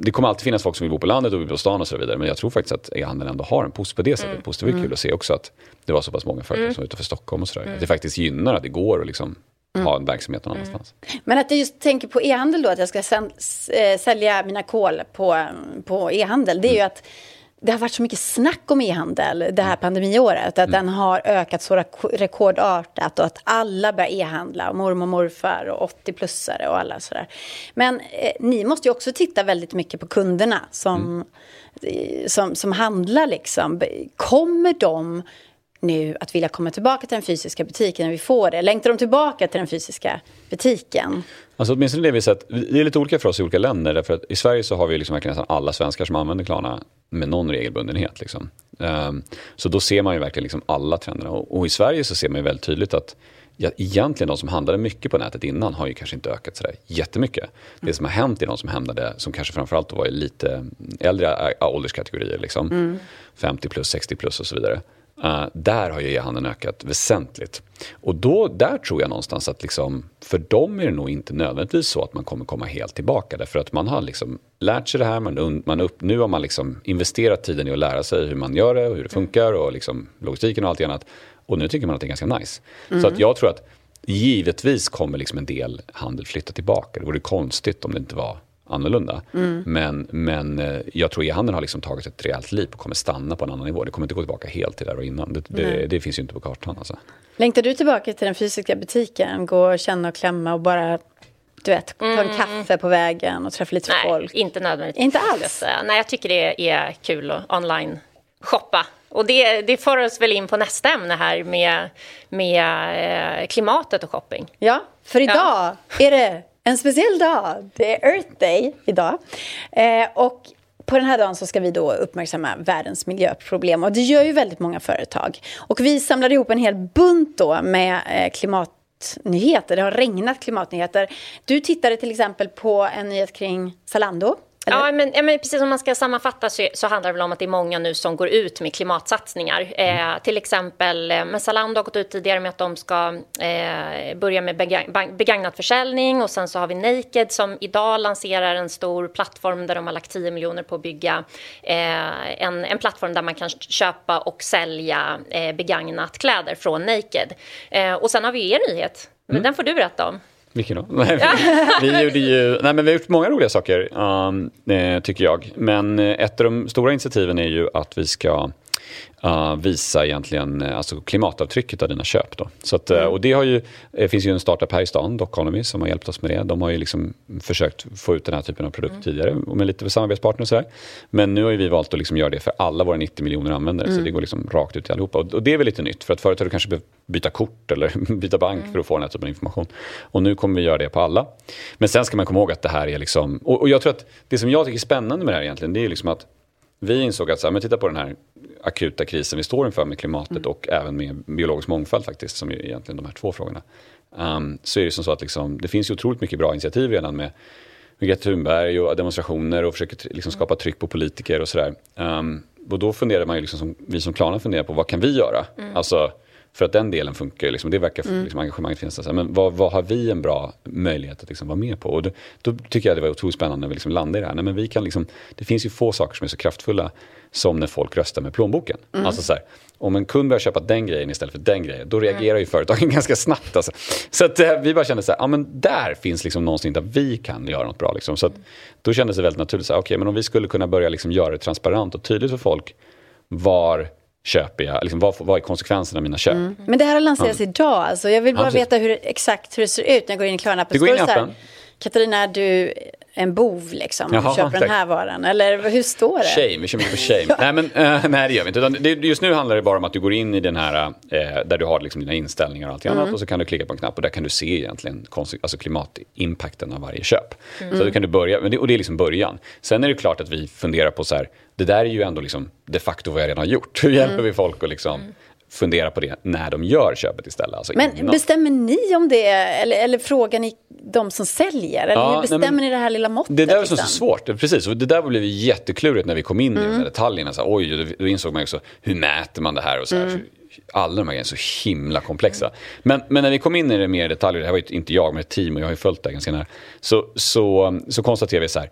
det kommer alltid finnas folk som vill bo på landet och bo på stan och så vidare. Men jag tror faktiskt att e-handeln ändå har en positiv, på det sättet. Mm. Positivt mm. kul att se också att det var så pass många företag mm. som var utanför Stockholm och sådär. Att det faktiskt gynnar att det går att liksom Mm. ha en verksamhet någon annanstans. Mm. Men att jag just tänker på e-handel då, att jag ska eh, sälja mina kol på, på e-handel, det är mm. ju att det har varit så mycket snack om e-handel det här mm. pandemiåret. Att mm. den har ökat så rekordartat och att alla börjar e-handla. Mormor och morfar och 80-plussare och alla sådär. Men eh, ni måste ju också titta väldigt mycket på kunderna som, mm. som, som handlar liksom. Kommer de nu att vilja komma tillbaka till den fysiska butiken när vi får det? Längtar de tillbaka till den fysiska butiken? Alltså åtminstone det vi sett, det är lite olika för oss i olika länder. Därför att I Sverige så har vi liksom verkligen nästan alla svenskar som använder Klarna med någon regelbundenhet. Liksom. Um, så då ser man ju verkligen liksom alla trenderna. Och, och, i Sverige så ser man ju väldigt tydligt att ja, egentligen de som handlade mycket på nätet innan har ju kanske inte ökat sådär jättemycket. Mm. Det som har hänt är de som handlade, som kanske framförallt var i lite äldre ålderskategorier, liksom, mm. 50 plus, 60 plus och så vidare. Uh, där har ju e-handeln ökat väsentligt. Och då, där tror jag någonstans att liksom, för dem är det nog inte nödvändigtvis så att man kommer komma helt tillbaka. Därför att man har liksom lärt sig det här, man, man upp, nu har man liksom investerat tiden i att lära sig hur man gör det och hur det funkar och liksom logistiken och allt annat. Och nu tycker man att det är ganska nice. Mm. Så att jag tror att givetvis kommer liksom en del handel flytta tillbaka. Det vore konstigt om det inte var annorlunda. Mm. Men, men eh, jag tror e-handeln har liksom tagit ett rejält liv och kommer stanna på en annan nivå. Det kommer inte gå tillbaka helt till där och innan. Det, det, det finns ju inte på kartan. Alltså. Längtar du tillbaka till den fysiska butiken? Gå och känna och klämma och bara du vet, ta en mm. kaffe på vägen och träffa lite Nej, folk? Nej, inte nödvändigtvis. Inte alls? Nej, jag tycker det är kul att online shoppa. Och det, det för oss väl in på nästa ämne här med, med eh, klimatet och shopping. Ja, för idag ja. är det en speciell dag. Det är Earth Day idag. Eh, och på den här dagen så ska vi då uppmärksamma världens miljöproblem och det gör ju väldigt många företag. Och vi samlade ihop en hel bunt då med eh, klimatnyheter. Det har regnat klimatnyheter. Du tittade till exempel på en nyhet kring Zalando. Ja men, ja, men precis om man ska sammanfatta så, så, handlar det väl om att det är många nu som går ut med klimatsatsningar. Mm. Eh, till exempel, eh, men Zalando har gått ut tidigare med att de ska eh, börja med begagn begagnat försäljning och sen så har vi Naked som idag lanserar en stor plattform där de har lagt 10 miljoner på att bygga eh, en, en plattform där man kan köpa och sälja eh, begagnat kläder från Naked. Eh, och sen har vi er nyhet, men mm. den får du berätta om. Vilken då? <laughs> vi, gjorde ju, nej, men vi har gjort många roliga saker, um, tycker jag. Men eh, ett av de stora initiativen är ju att vi ska uh, visa egentligen uh, alltså klimatavtrycket av dina köp. Då. Så att, uh, och det har ju, det finns ju en startup här i stan, Doconomy, som har hjälpt oss med det. De har ju liksom försökt få ut den här typen av produkt mm. tidigare med lite samarbetspartner och sådär. Men nu har vi valt att liksom göra det för alla våra 90 miljoner användare, mm. så det går liksom rakt ut till allihopa. Och, och det är väl lite nytt, för att förut har du kanske behövt byta kort eller <laughs> byta bank mm. för att få den här typen av information. Och nu kommer vi göra det på alla. Men sen ska man komma ihåg att det här är liksom, och, och jag tror att det som jag tycker är spännande med det här egentligen, det är liksom att vi insåg att, så här, men titta på den här akuta krisen vi står inför med klimatet mm. och även med biologisk mångfald faktiskt, som är egentligen de här två frågorna. Um, så är det som så att liksom, det finns ju otroligt mycket bra initiativ redan med, med Greta Thunberg och demonstrationer och försöker liksom skapa tryck på politiker och sådär. Um, och då funderar man ju, liksom som, vi som Klarna funderar på, vad kan vi göra? Mm. Alltså, för att den delen funkar, liksom, det verkar, mm. liksom, engagemanget finns där. Men vad, vad, har vi en bra möjlighet att liksom, vara med på? Och då, då, tycker jag det var otroligt spännande när vi liksom landade i det här. Nej, men vi kan liksom, det finns ju få saker som är så kraftfulla som när folk röstar med plånboken. Mm. Alltså så här, om en kund börjar köpa den grejen istället för den grejen, då reagerar mm. ju företagen <laughs> ganska snabbt. Alltså. Så att, eh, vi bara kände så här, ja men där finns liksom någonting där vi kan göra något bra. Liksom. Så att, då kändes det väldigt naturligt, okej okay, men om vi skulle kunna börja liksom göra det transparent och tydligt för folk var köper jag? Liksom, vad, vad är konsekvenserna av mina köp? Mm. Men det här har lanserats mm. idag. Alltså. Jag vill bara ja, veta hur, exakt hur det ser ut när jag går in i Klarna. Du går in i appen. Katarina, du en bov liksom. Jaha, köper tack. den här varan. Eller hur står det? Shame, vi kör mycket på shame. <laughs> nej, men, uh, nej, det gör vi inte. Det, just nu handlar det bara om att du går in i den här, uh, där du har liksom dina inställningar och allt mm. annat. Och så kan du klicka på en knapp och där kan du se egentligen alltså klimatimpacten av varje köp. Mm. Så då kan du börja, och det är liksom början. Sen är det klart att vi funderar på så här, det där är ju ändå liksom de facto vad jag redan har gjort. Hur hjälper mm. vi folk att liksom mm fundera på det när de gör köpet istället. Alltså men innan. bestämmer ni om det eller, eller frågar ni de som säljer? Eller ja, bestämmer nej, ni det här lilla måttet? Det där är liksom? så svårt, precis. Och det där blev jätteklurigt när vi kom in mm. i de här detaljerna. Så, oj, då insåg man också hur mäter man det här och så här. Mm. Alla de här grejerna är så himla komplexa. Men, men när vi kom in i det mer detaljer, det här var ju inte jag men ett team och jag har ju följt det ganska nära. Så, så, så konstaterar vi så här,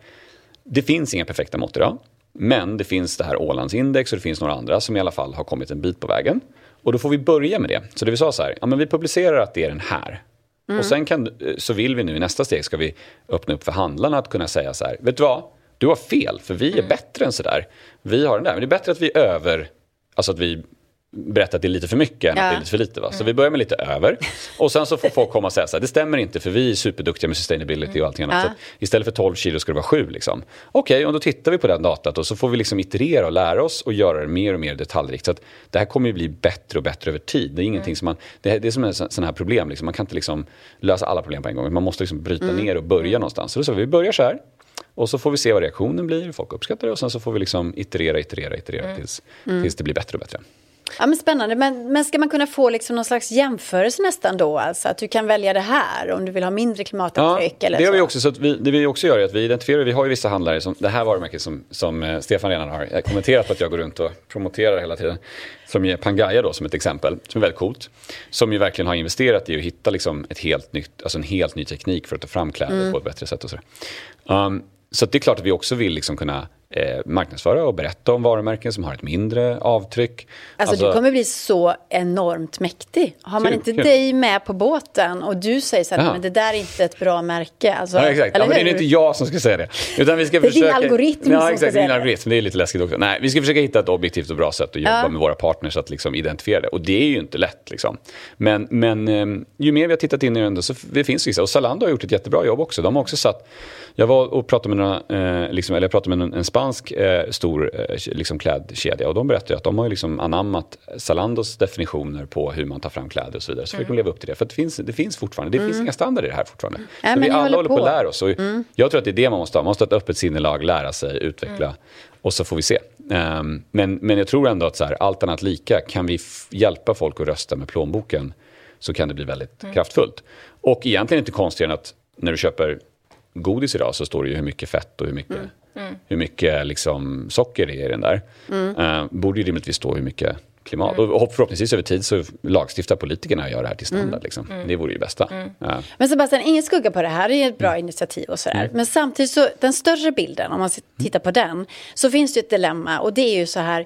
det finns inga perfekta mått idag. Men det finns det här Ålandsindex och det finns några andra som i alla fall har kommit en bit på vägen. Och då får vi börja med det. Så det vi sa så här, ja men vi publicerar att det är den här. Mm. Och sen kan, så vill vi nu i nästa steg ska vi öppna upp för handlarna att kunna säga så här, vet du vad? Du har fel, för vi är mm. bättre än så där. Vi har den där, men det är bättre att vi över, alltså att vi berätta att det är lite för mycket än ja. att det är lite för lite. Va? Så mm. vi börjar med lite över. <laughs> Och sen så får folk komma och säga så här, det stämmer inte för vi är superduktiga med sustainability och allting annat. Ja. Så istället för 12 kilo ska det vara 7 liksom. Okej, okay, och då tittar vi på den datat och så får vi liksom iterera och lära oss och göra det mer och mer detaljrikt. Så att det här kommer ju bli bättre och bättre över tid. Det är ingenting mm. som man, det, det är som en sån här problem, liksom. man kan inte liksom lösa alla problem på en gång. Man måste liksom bryta mm. ner och börja mm. någonstans. Så då sa vi, vi börjar så här. Och så får vi se vad reaktionen blir, folk uppskattar det och sen så får vi liksom iterera, iterera, iterera mm. tills, mm. tills det blir bättre och bättre. Ja, men spännande. Men, men ska man kunna få liksom någon slags jämförelse nästan då? Alltså att du kan välja det här om du vill ha mindre klimatavtryck? Ja, eller det har vi också. Så vi, det vi också gör är att vi identifierar, vi har ju vissa handlare, som, det här varumärket som, som eh, Stefan redan har kommenterat på att jag går runt och promoterar hela tiden. Som är Pangaya då som ett exempel, som är väldigt coolt. Som ju verkligen har investerat i att hitta liksom ett helt nytt, alltså en helt ny teknik för att ta fram kläder mm. på ett bättre sätt. Och så um, så det är klart att vi också vill liksom kunna eh, marknadsföra och berätta om varumärken som har ett mindre avtryck. Alltså, alltså du kommer bli så enormt mäktig. Har man kul, inte kul. dig med på båten och du säger så här, men det där är inte ett bra märke. Alltså, ja, exakt. Ja, men det är inte jag som ska säga det. Utan vi ska <laughs> det är försöka... din algoritm ja, som exakt, ska säga min algoritm. Det är lite läskigt också. Nej, vi ska försöka hitta ett objektivt och bra sätt att jobba ja. med våra partners att liksom identifiera det. Och det är ju inte lätt. Liksom. Men, men ehm, ju mer vi har tittat in i det, så det finns vissa. Och Zalando har gjort ett jättebra jobb också. De har också satt jag var och pratade med, några, eh, liksom, eller jag pratade med en, en spansk eh, stor eh, liksom klädkedja och de berättade att de har liksom anammat Zalandos definitioner på hur man tar fram kläder och så vidare. Så mm. fick de leva upp till det. För det finns, det finns fortfarande, det mm. finns inga standarder i det här fortfarande. Ja, så vi alla håller på att lära oss. Och mm. Jag tror att det är det man måste ha. Man måste ha ett öppet sinnelag, lära sig, utveckla. Mm. Och så får vi se. Um, men, men jag tror ändå att så här, allt annat lika, kan vi hjälpa folk att rösta med plånboken så kan det bli väldigt mm. kraftfullt. Och egentligen inte konstigare än att när du köper godis idag så står det ju hur mycket fett och hur mycket, mm. Mm. Hur mycket liksom, socker det är i den där. Mm. Uh, borde ju rimligtvis stå hur mycket klimat. Mm. Och förhoppningsvis över tid så lagstiftar politikerna och gör det här till standard. Mm. Liksom. Mm. Det vore ju bästa. Mm. Ja. Men Sebastian, ingen skugga på det här. Det är ett bra mm. initiativ och sådär. Mm. Men samtidigt så, den större bilden, om man tittar på den, så finns det ett dilemma och det är ju så här,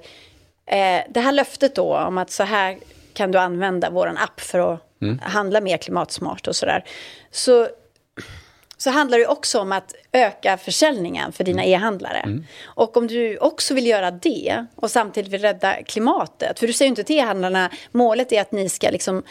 eh, det här löftet då om att så här kan du använda vår app för att handla mer klimatsmart och sådär. Så så handlar det också om att öka försäljningen för dina mm. e-handlare. Mm. Och om du också vill göra det och samtidigt vill rädda klimatet. För du säger ju inte till e-handlarna, målet är att ni ska liksom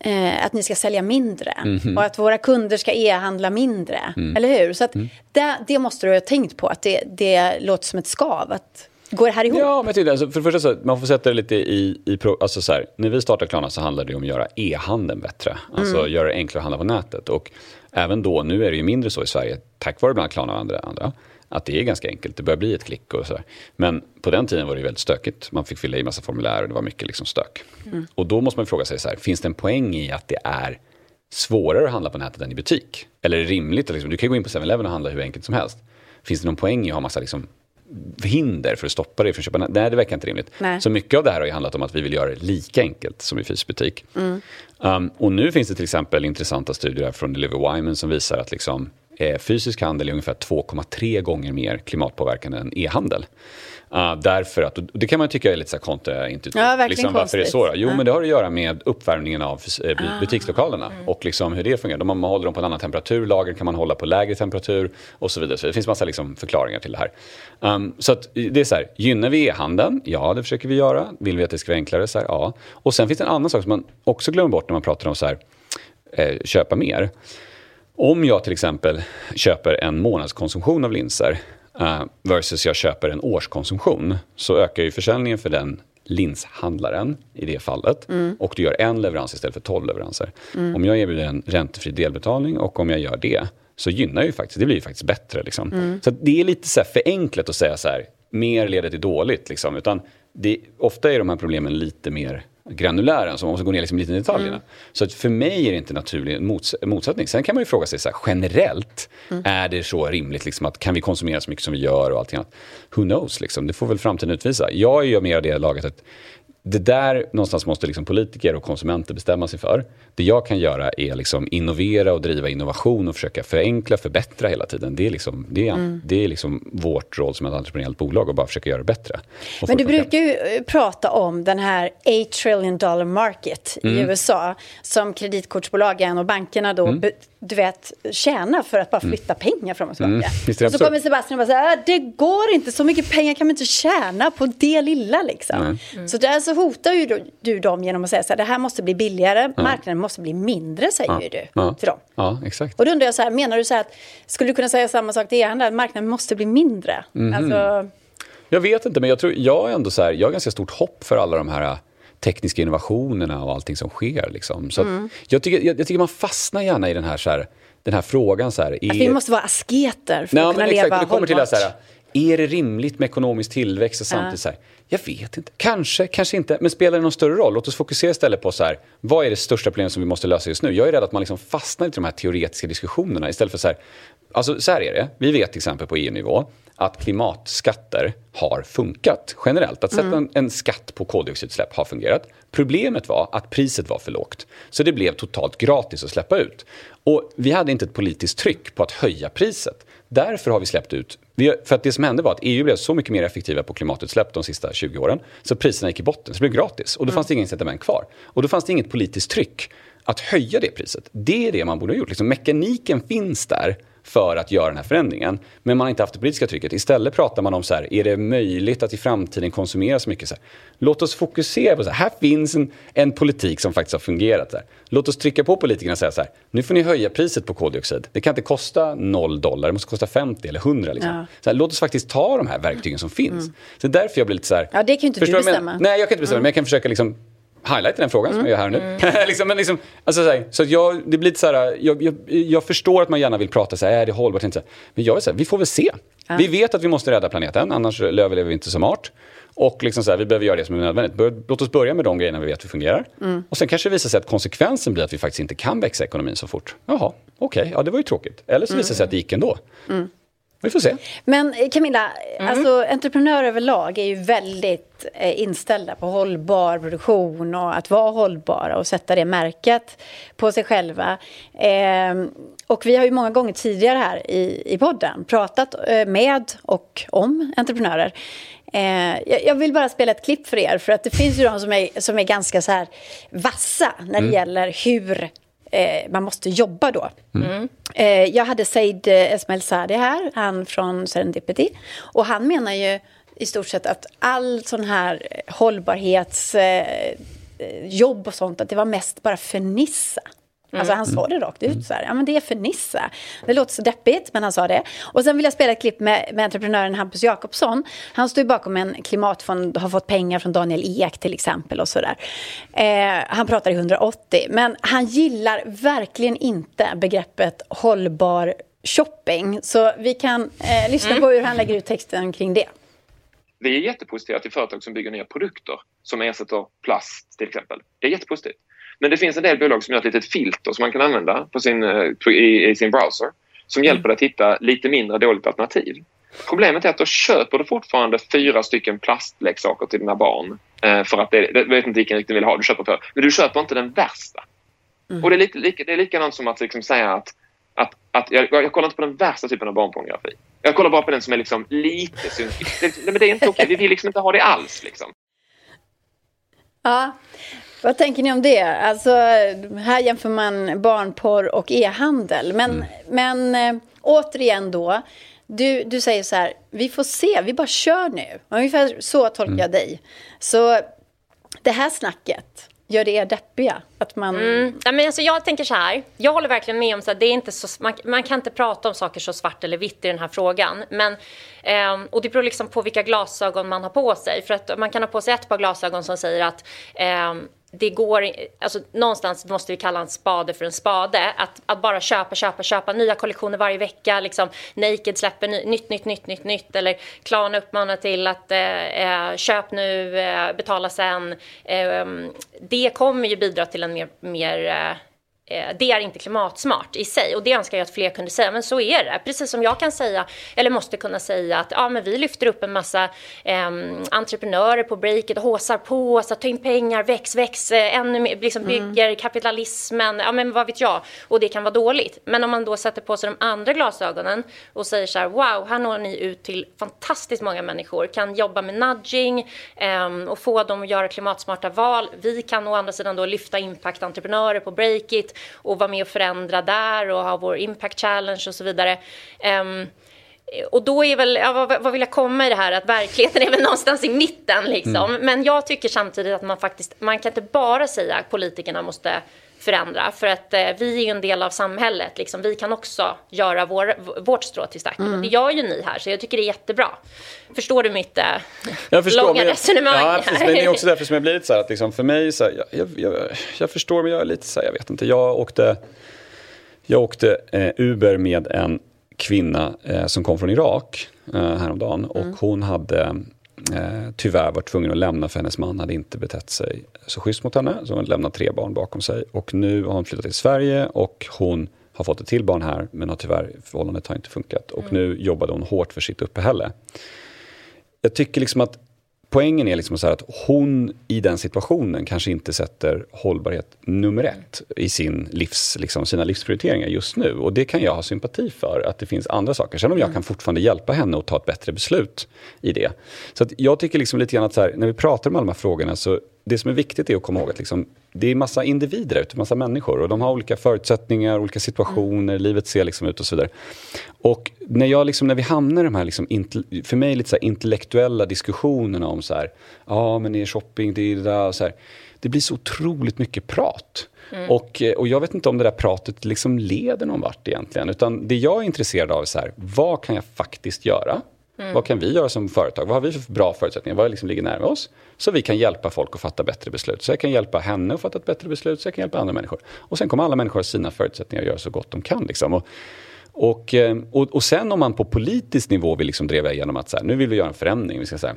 eh, att ni ska sälja mindre mm. och att våra kunder ska e-handla mindre. Mm. Eller hur? Så mm. det, det, måste du ha tänkt på, att det, det låter som ett skav. Att, Går det här ihop? Ja, men tycker, alltså, för det första så, man får sätta det lite i, i alltså så här, när vi startade Klarna så handlade det om att göra e-handeln bättre. Alltså mm. göra det enklare att handla på nätet. Och även då, nu är det ju mindre så i Sverige, tack vare bland Klarna och andra, andra att det är ganska enkelt. Det börjar bli ett klick och så. Men på den tiden var det väldigt stökigt. Man fick fylla i massa formulär och det var mycket liksom stök. Mm. Och då måste man fråga sig så här, finns det en poäng i att det är svårare att handla på nätet än i butik? Eller är det rimligt att liksom, du kan gå in på 7-Eleven och handla hur enkelt som helst. Finns det någon poäng i att ha massa liksom, hinder för att stoppa dig från att köpa Nej, det verkar inte rimligt. Nej. Så mycket av det här har ju handlat om att vi vill göra det lika enkelt som i fysisk butik. Mm. Um, och nu finns det till exempel intressanta studier från Deliver Wyman som visar att liksom, fysisk handel är ungefär 2,3 gånger mer klimatpåverkande än e-handel. Uh, därför att, det kan man tycka är lite så kontraintuitivt. Ja, verkligen liksom, varför är det så? Jo, ja. men det har att göra med uppvärmningen av eh, ah. butikslokalerna mm. och liksom hur det fungerar. Man håller dem på en annan temperatur, lager kan man hålla på lägre temperatur och så vidare. Så det finns massa liksom förklaringar till det här. Um, så det är så här, gynnar vi e-handeln? Ja, det försöker vi göra. Vill vi att det ska vara enklare? Så här, ja. Och sen finns det en annan sak som man också glömmer bort när man pratar om så här, eh, köpa mer. Om jag till exempel köper en månadskonsumtion av linser uh, versus jag köper en årskonsumtion så ökar ju försäljningen för den linshandlaren i det fallet mm. och du gör en leverans istället för tolv leveranser. Mm. Om jag erbjuder en räntefri delbetalning och om jag gör det så gynnar ju faktiskt, det blir ju faktiskt bättre. Liksom. Mm. Så det är lite så här förenklat att säga så här, mer leder till dåligt. Liksom, utan det, ofta är de här problemen lite mer granulära, som måste gå ner liksom lite i detaljerna. Mm. Så att för mig är det inte naturlig mots motsättning. Sen kan man ju fråga sig så här, generellt, mm. är det så rimligt liksom, att kan vi konsumera så mycket som vi gör och allting annat? Who knows, liksom. det får väl framtiden utvisa. Jag är ju mer av det laget att det där någonstans måste liksom politiker och konsumenter bestämma sig för. Det jag kan göra är liksom innovera och driva innovation och försöka förenkla, förbättra hela tiden. Det är, liksom, det är, mm. det är liksom vårt roll som ett entreprenöriellt bolag och bara försöka göra det bättre. Men du brukar ju eh, prata om den här 8 trillion dollar market mm. i USA som kreditkortsbolagen och bankerna då mm. Du vet, tjäna för att bara mm. flytta mm. pengar fram och tillbaka. Mm. så kommer Sebastian och bara säger, det går inte, så mycket pengar kan man inte tjäna på det lilla liksom. Mm. Så där så hotar ju du, du dem genom att säga så här, det här måste bli billigare, ja. marknaden måste bli mindre säger ja. du ja. till dem. Ja, exakt. Och då undrar jag så här, menar du så här att, skulle du kunna säga samma sak till e-handel, att marknaden måste bli mindre? Mm. Alltså... Jag vet inte, men jag tror, jag är ändå så här, jag har ganska stort hopp för alla de här tekniska innovationerna och allting som sker. Liksom. Så mm. jag, tycker, jag, jag, tycker man fastnar gärna i den här, så här, den här frågan. Så här, är... Vi måste vara asketer för Nej, att kunna exakt, leva det kommer till att, så här, Är det rimligt med ekonomisk tillväxt och samtidigt så här, jag vet inte, kanske, kanske inte, men spelar det någon större roll? Låt oss fokusera istället på så här, vad är det största problemet som vi måste lösa just nu? Jag är rädd att man liksom fastnar i de här teoretiska diskussionerna istället för så här, alltså så här är det, vi vet till exempel på EU-nivå att klimatskatter har funkat generellt. Att sätta mm. en, en, skatt på koldioxidutsläpp har fungerat. Problemet var att priset var för lågt. Så det blev totalt gratis att släppa ut. Och vi hade inte ett politiskt tryck på att höja priset. Därför har vi släppt ut... för att det som hände var att EU blev så mycket mer effektiva på klimatutsläpp de sista 20 åren. Så priserna gick i botten, så det blev gratis. Och då mm. fanns det inga incitament kvar. Och då fanns det inget politiskt tryck att höja det priset. Det är det man borde ha gjort. Liksom, mekaniken finns där för att göra den här förändringen. Men man har inte haft det politiska trycket. Istället pratar man om så här, är det möjligt att i framtiden konsumera så mycket? Så här, låt oss fokusera på så här, här finns en, en politik som faktiskt har fungerat. Så här. Låt oss trycka på politikerna och säga så här, nu får ni höja priset på koldioxid. Det kan inte kosta 0 dollar, det måste kosta 50 eller 100. Liksom. Ja. Så låt oss faktiskt ta de här verktygen som finns. Mm. Så därför jag blir lite så här... Ja, det kan ju inte du bestämma. Jag nej, jag kan inte bestämma, mm. men jag kan försöka liksom highlighta den frågan mm. som jag gör här nu. Mm. <laughs> liksom, men liksom, alltså, så, här, så att jag, det blir lite så här, jag, jag, jag, förstår att man gärna vill prata så här, är det hållbart? Inte Men jag är så här, vi får väl se. Ja. Vi vet att vi måste rädda planeten, annars överlever vi inte som art. Och liksom så här, vi behöver göra det som är nödvändigt. Låt oss börja med de grejerna vi vet hur fungerar. Mm. Och sen kanske det visar sig att konsekvensen blir att vi faktiskt inte kan växa ekonomin så fort. Jaha, okej, okay, ja det var ju tråkigt. Eller så mm. visar det sig att det gick ändå. Mm. Vi får se. Men eh, Camilla, mm. alltså, entreprenörer överlag är ju väldigt eh, inställda på hållbar produktion och att vara hållbara och sätta det märket på sig själva. Eh, och vi har ju många gånger tidigare här i, i podden pratat eh, med och om entreprenörer. Eh, jag vill bara spela ett klipp för er, för att det finns ju de som är, som är ganska så här vassa när det mm. gäller hur eh, man måste jobba då. Mm. Eh, jag hade Said eh, Esmail Sadi här, han från Serendipity. Och han menar ju i stort sett att all sån här hållbarhetsjobb eh, och sånt, att det var mest bara fernissa. Alltså han sa det rakt ut så här, ja men det är för Nissa. Det låter så deppigt, men han sa det. Och sen vill jag spela ett klipp med, med entreprenören Hampus Jakobsson. Han står bakom en klimatfond, har fått pengar från Daniel Ek till exempel och sådär. Eh, han pratar i 180, men han gillar verkligen inte begreppet hållbar shopping. Så vi kan eh, lyssna mm. på hur han lägger ut texten kring det. Vi är jättepositiva till företag som bygger nya produkter som ersätter plast till exempel. Det är jättepositivt. Men det finns en del bolag som gör ett litet filter som man kan använda på sin, eh, på, i, i, sin browser som mm. hjälper dig att hitta lite mindre dåligt alternativ. Problemet är att då köper du fortfarande fyra stycken plastleksaker till dina barn eh, för att det, det vet inte vilken du vill ha, du köper för, men du köper inte den värsta. Mm. Och det är, lite, lika, det är likadant som att liksom säga att, att, att jag, jag kollar inte på den värsta typen av barnpornografi. Jag kollar bara på den som är liksom lite sunkig. <laughs> Det, men det är inte okej, vi vill liksom inte ha det alls. Liksom. Ja, vad tänker ni om det? Alltså, här jämför man barnporr och e-handel. Men, mm. men äh, återigen då, du, du säger så här, vi får se, vi bara kör nu. Ungefär så tolkar mm. jag dig. Så det här snacket, gör det er deppiga? Att man... Mm. Ja, men alltså, jag tänker så här, jag håller verkligen med om att det är inte så, man, man, kan inte prata om saker så svart eller vitt i den här frågan. Men, eh, och det beror liksom på vilka glasögon man har på sig. För att man kan ha på sig ett par glasögon som säger att eh, det går, alltså någonstans måste vi kalla en spade för en spade. Att, att bara köpa, köpa, köpa nya kollektioner varje vecka. Liksom, Naked släpper ny, nytt, nytt, nytt, nytt, nytt. Eller Klarna uppmanar till att eh, eh köp nu, eh, betala sen. Eh, det kommer ju bidra till en mer, mer Eh, det är inte klimatsmart i sig och det önskar jag att fler kunde säga, men så är det. Precis som jag kan säga, eller måste kunna säga att ja, men vi lyfter upp en massa eh, entreprenörer på breaket och håsar på att ta in pengar, väx, väx, eh, ännu mer, liksom mm. bygger mm. kapitalismen, ja men vad vet jag, och det kan vara dåligt. Men om man då sätter på sig de andra glasögonen och säger så här, wow, här når ni ut till fantastiskt många människor, kan jobba med nudging eh, och få dem att göra klimatsmarta val. Vi kan å andra sidan då lyfta impact-entreprenörer på breakit att vara med och förändra där och ha vår impact challenge och så vidare. Um, och då är väl, ja, vad, vad, vill jag komma i det här, att verkligheten är väl någonstans i mitten liksom. Mm. Men jag tycker samtidigt att man faktiskt, man kan inte bara säga att politikerna måste förändra. För att eh, vi är ju en del av samhället. Liksom. Vi kan också göra vår, vårt strå till stacken. Mm. Det gör ju ni här, så jag tycker det är jättebra. Förstår du mitt eh, jag förstår, långa men, resonemang? Ja, precis, men det är också <laughs> därför som jag blir lite så här att liksom, för mig, så här, jag, jag, jag, förstår men jag är lite så här, jag vet inte. Jag åkte, jag åkte eh, Uber med en kvinna eh, som kom från Irak eh, häromdagen och mm. hon hade eh, tyvärr varit tvungen att lämna för hennes man hade inte betett sig så schysst mot henne. Så hon lämnat tre barn bakom sig och nu har hon flyttat till Sverige och hon har fått ett till barn här men har tyvärr, förhållandet har inte funkat och mm. nu jobbade hon hårt för sitt uppehälle. Jag tycker liksom att poängen är liksom så att hon i den situationen kanske inte sätter hållbarhet nummer ett i sin livs, liksom, sina livsprioriteringar just nu. Och det kan jag ha sympati för, att det finns andra saker. Sen om jag mm. kan fortfarande hjälpa henne att ta ett bättre beslut i det. Så jag tycker liksom lite grann att här, när vi pratar om alla de här frågorna så det som är viktigt är att komma ihåg att liksom, det är massa individer ute, massa människor och de har olika förutsättningar, olika situationer, mm. livet ser liksom ut och så vidare. Och när, jag liksom, när vi hamnar i de här, liksom, för mig, lite så intellektuella diskussionerna om så här, ja men är shopping, det är det där, så här, det blir så otroligt mycket prat. Mm. Och, eh, och jag vet inte om det där pratet liksom leder någon vart egentligen. Utan det jag är intresserad av är så här, vad kan jag faktiskt göra? Mm. Vad kan vi göra som företag? Vad har vi för bra förutsättningar? Vad liksom ligger närmare oss? Så vi kan hjälpa folk att fatta bättre beslut. Så jag kan hjälpa henne att fatta ett bättre beslut, så jag kan hjälpa andra människor. Och sen kommer alla människor ha sina förutsättningar att göra så gott de kan. Liksom. Och, och, eh, och, och sen om man på politisk nivå vill liksom driva igenom att så här, nu vill vi göra en förändring. Vi ska säga,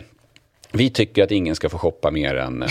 vi tycker att ingen ska få shoppa mer än eh,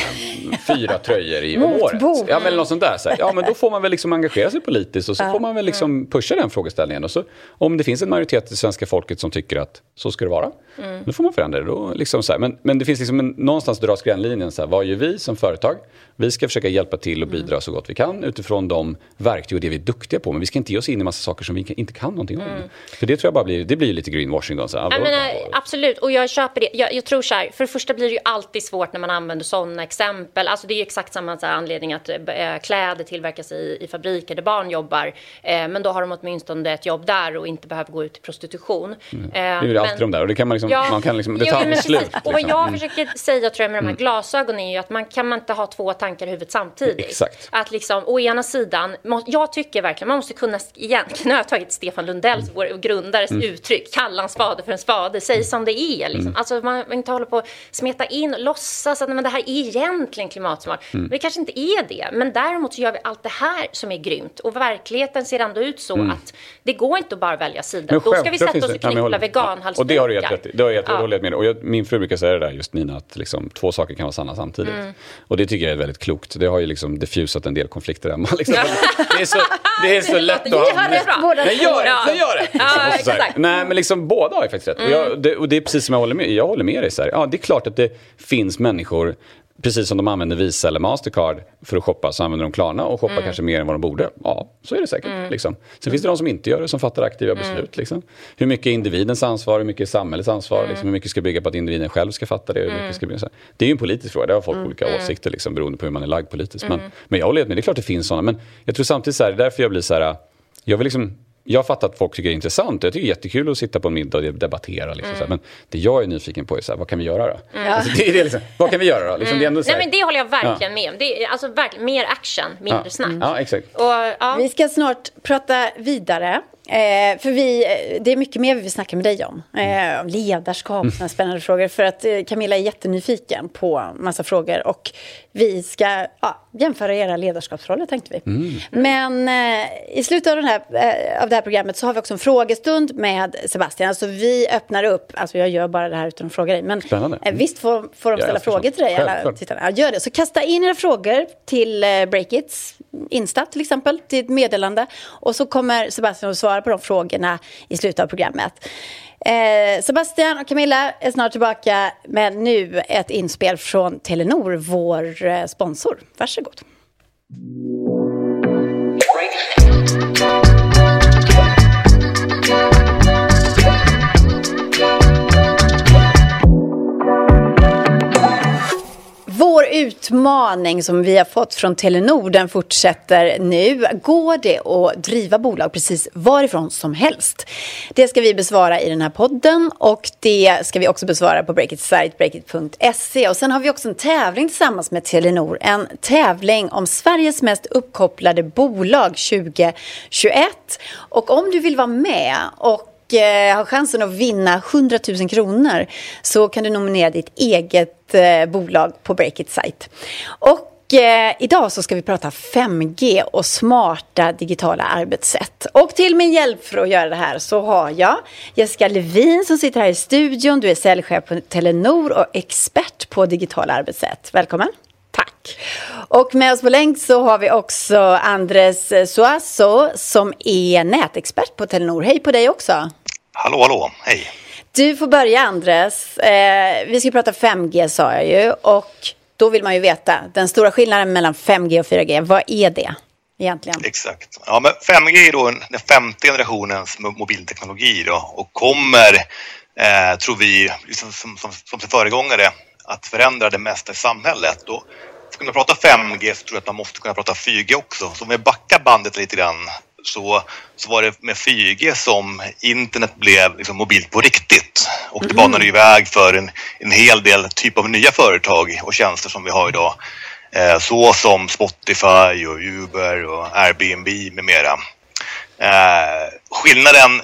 fyra <laughs> tröjor i året. Ja, men något sånt där. Så här. Ja, men då får man väl liksom engagera sig politiskt och så får man väl liksom pusha den frågeställningen. Och så, om det finns en majoritet i svenska folket som tycker att så ska det vara, mm. då får man förändra det. Då, liksom så här. Men, men det finns liksom en, någonstans dras gränlinjen. Så här, vad gör vi som företag? Vi ska försöka hjälpa till och bidra mm. så gott vi kan utifrån de verktyg och det vi är duktiga på. Men vi ska inte ge oss in i massa saker som vi inte kan någonting om. Mm. För det tror jag bara blir, det blir lite greenwashing. Då, så här, menar, absolut, och jag köper det. Jag, jag tror så här, för första blir det ju alltid svårt när man använder sådana exempel. Alltså det är ju exakt samma här, anledning att äh, kläder tillverkas i, i fabriker där barn jobbar. Eh, men då har de åtminstone ett jobb där och inte behöver gå ut i prostitution. Mm. Eh, det är ju alltid de där och det kan man liksom, ja, man kan liksom, det tar jo, slut. Liksom. Och vad jag mm. försöker säga tror jag med de här mm. glasögonen är ju att man kan man inte ha två tankar i huvudet samtidigt. Exakt. Att liksom, å ena sidan, jag tycker verkligen man måste kunna, egentligen har jag tagit Stefan Lundells, mm. vår grundares mm. uttryck, kalla en spade för en spade, säg som det är. Liksom. Mm. Alltså man inte håller på smeta in, låtsas att men det här är egentligen klimatsmart. Mm. Det kanske inte är det, men däremot så gör vi allt det här som är grymt. Och verkligheten ser ändå ut så mm. att det går inte att bara välja sida. Då ska vi sätta oss och knyppla veganhalsdukar. Och det har du helt rätt i. Det har jag ja. med. Och jag, min fru brukar säga det där just Nina, att liksom, två saker kan vara sanna samtidigt. Mm. Och det tycker jag är väldigt klokt. Det har ju liksom diffusat en del konflikter hemma. <laughs> Liksom. det, är så, det är så lätt att. Vi har rätt båda Nej, gör det! Nej, gör det! Ja, Nej, men liksom båda har ju faktiskt rätt. Mm. Och, jag, det, och, det, är precis som jag håller med, jag håller med dig. Så här. Ja, det är klart att det finns människor Precis som de använder Visa eller Mastercard för att shoppa så använder de Klarna och shoppar mm. kanske mer än vad de borde. Ja, så är det säkert. Mm. Liksom. Sen mm. finns det de som inte gör det, som fattar aktiva mm. beslut. Liksom. Hur mycket är individens ansvar, hur mycket är samhällets ansvar, mm. liksom, hur mycket ska bygga på att individen själv ska fatta det. Hur mycket mm. ska bygga, Det är ju en politisk fråga, det har folk olika åsikter liksom, beroende på hur man är lagd politiskt. Men, men jag håller med, det är klart det finns sådana. Men jag tror samtidigt så här, det är därför jag blir så här, jag vill liksom jag fattar att folk tycker det är intressant. Jag tycker det är jättekul att sitta på en middag och debattera. Liksom, mm. men det jag är nyfiken på är så här, vad kan vi göra då? Mm. Alltså, det är det liksom, vad kan vi göra då? Liksom, det, så här, Nej, men det håller jag verkligen ja. med om. Det är, alltså, verkligen, mer action, mindre ja. snack. Ja, exakt. Och, ja. Vi ska snart prata vidare Eh, för vi, eh, det är mycket mer vi vill snacka med dig om. Eh, om ledarskap, mm. sådana spännande frågor. För att eh, Camilla är jättenyfiken på massa frågor. Och vi ska ja, jämföra era ledarskapsroller, tänkte vi. Mm. Men eh, i slutet av, den här, eh, av det här programmet så har vi också en frågestund med Sebastian. Alltså vi öppnar upp, alltså jag gör bara det här utan att fråga dig. Men Spännande. visst får, får de ställa ja, frågor till dig, alla tittarna. Ja, gör det. Så kasta in era frågor till Breakits Insta till exempel, till ett meddelande. Och så kommer Sebastian att svara på de frågorna i slutet av programmet. Eh, Sebastian och Camilla är snart tillbaka, men nu ett inspel från Telenor, vår eh, sponsor. Varsågod. Vår utmaning som vi har fått från Telenor den fortsätter nu. Går det att driva bolag precis varifrån som helst? Det ska vi besvara i den här podden och det ska vi också besvara på Breakits site, breakit.se. Och sen har vi också en tävling tillsammans med Telenor. En tävling om Sveriges mest uppkopplade bolag 2021. Och om du vill vara med och och eh, har chansen att vinna 100 000 kronor så kan du nominera ditt eget eh, bolag på Breakit site. Och eh, idag så ska vi prata 5G och smarta digitala arbetssätt. Och till min hjälp för att göra det här så har jag Jessica Levin som sitter här i studion. Du är säljchef på Telenor och expert på digitala arbetssätt. Välkommen! Tack. Och med oss på länk så har vi också Andres Suazo som är nätexpert på Telenor. Hej på dig också. Hallå, hallå. Hej. Du får börja Andres. Eh, vi ska prata 5G sa jag ju och då vill man ju veta den stora skillnaden mellan 5G och 4G. Vad är det? Egentligen. Exakt. Ja, men 5G är då den femte generationens mobilteknologi då, och kommer, eh, tror vi, liksom som, som, som föregångare att förändra det mesta i samhället. Och att kunna prata 5G så tror jag att man måste kunna prata 4G också. Så om vi backar bandet lite grann så, så var det med 4G som internet blev liksom mobilt på riktigt. Och det banade ju väg för en, en hel del typ av nya företag och tjänster som vi har idag. Eh, så som Spotify och Uber och Airbnb med mera. Eh, skillnaden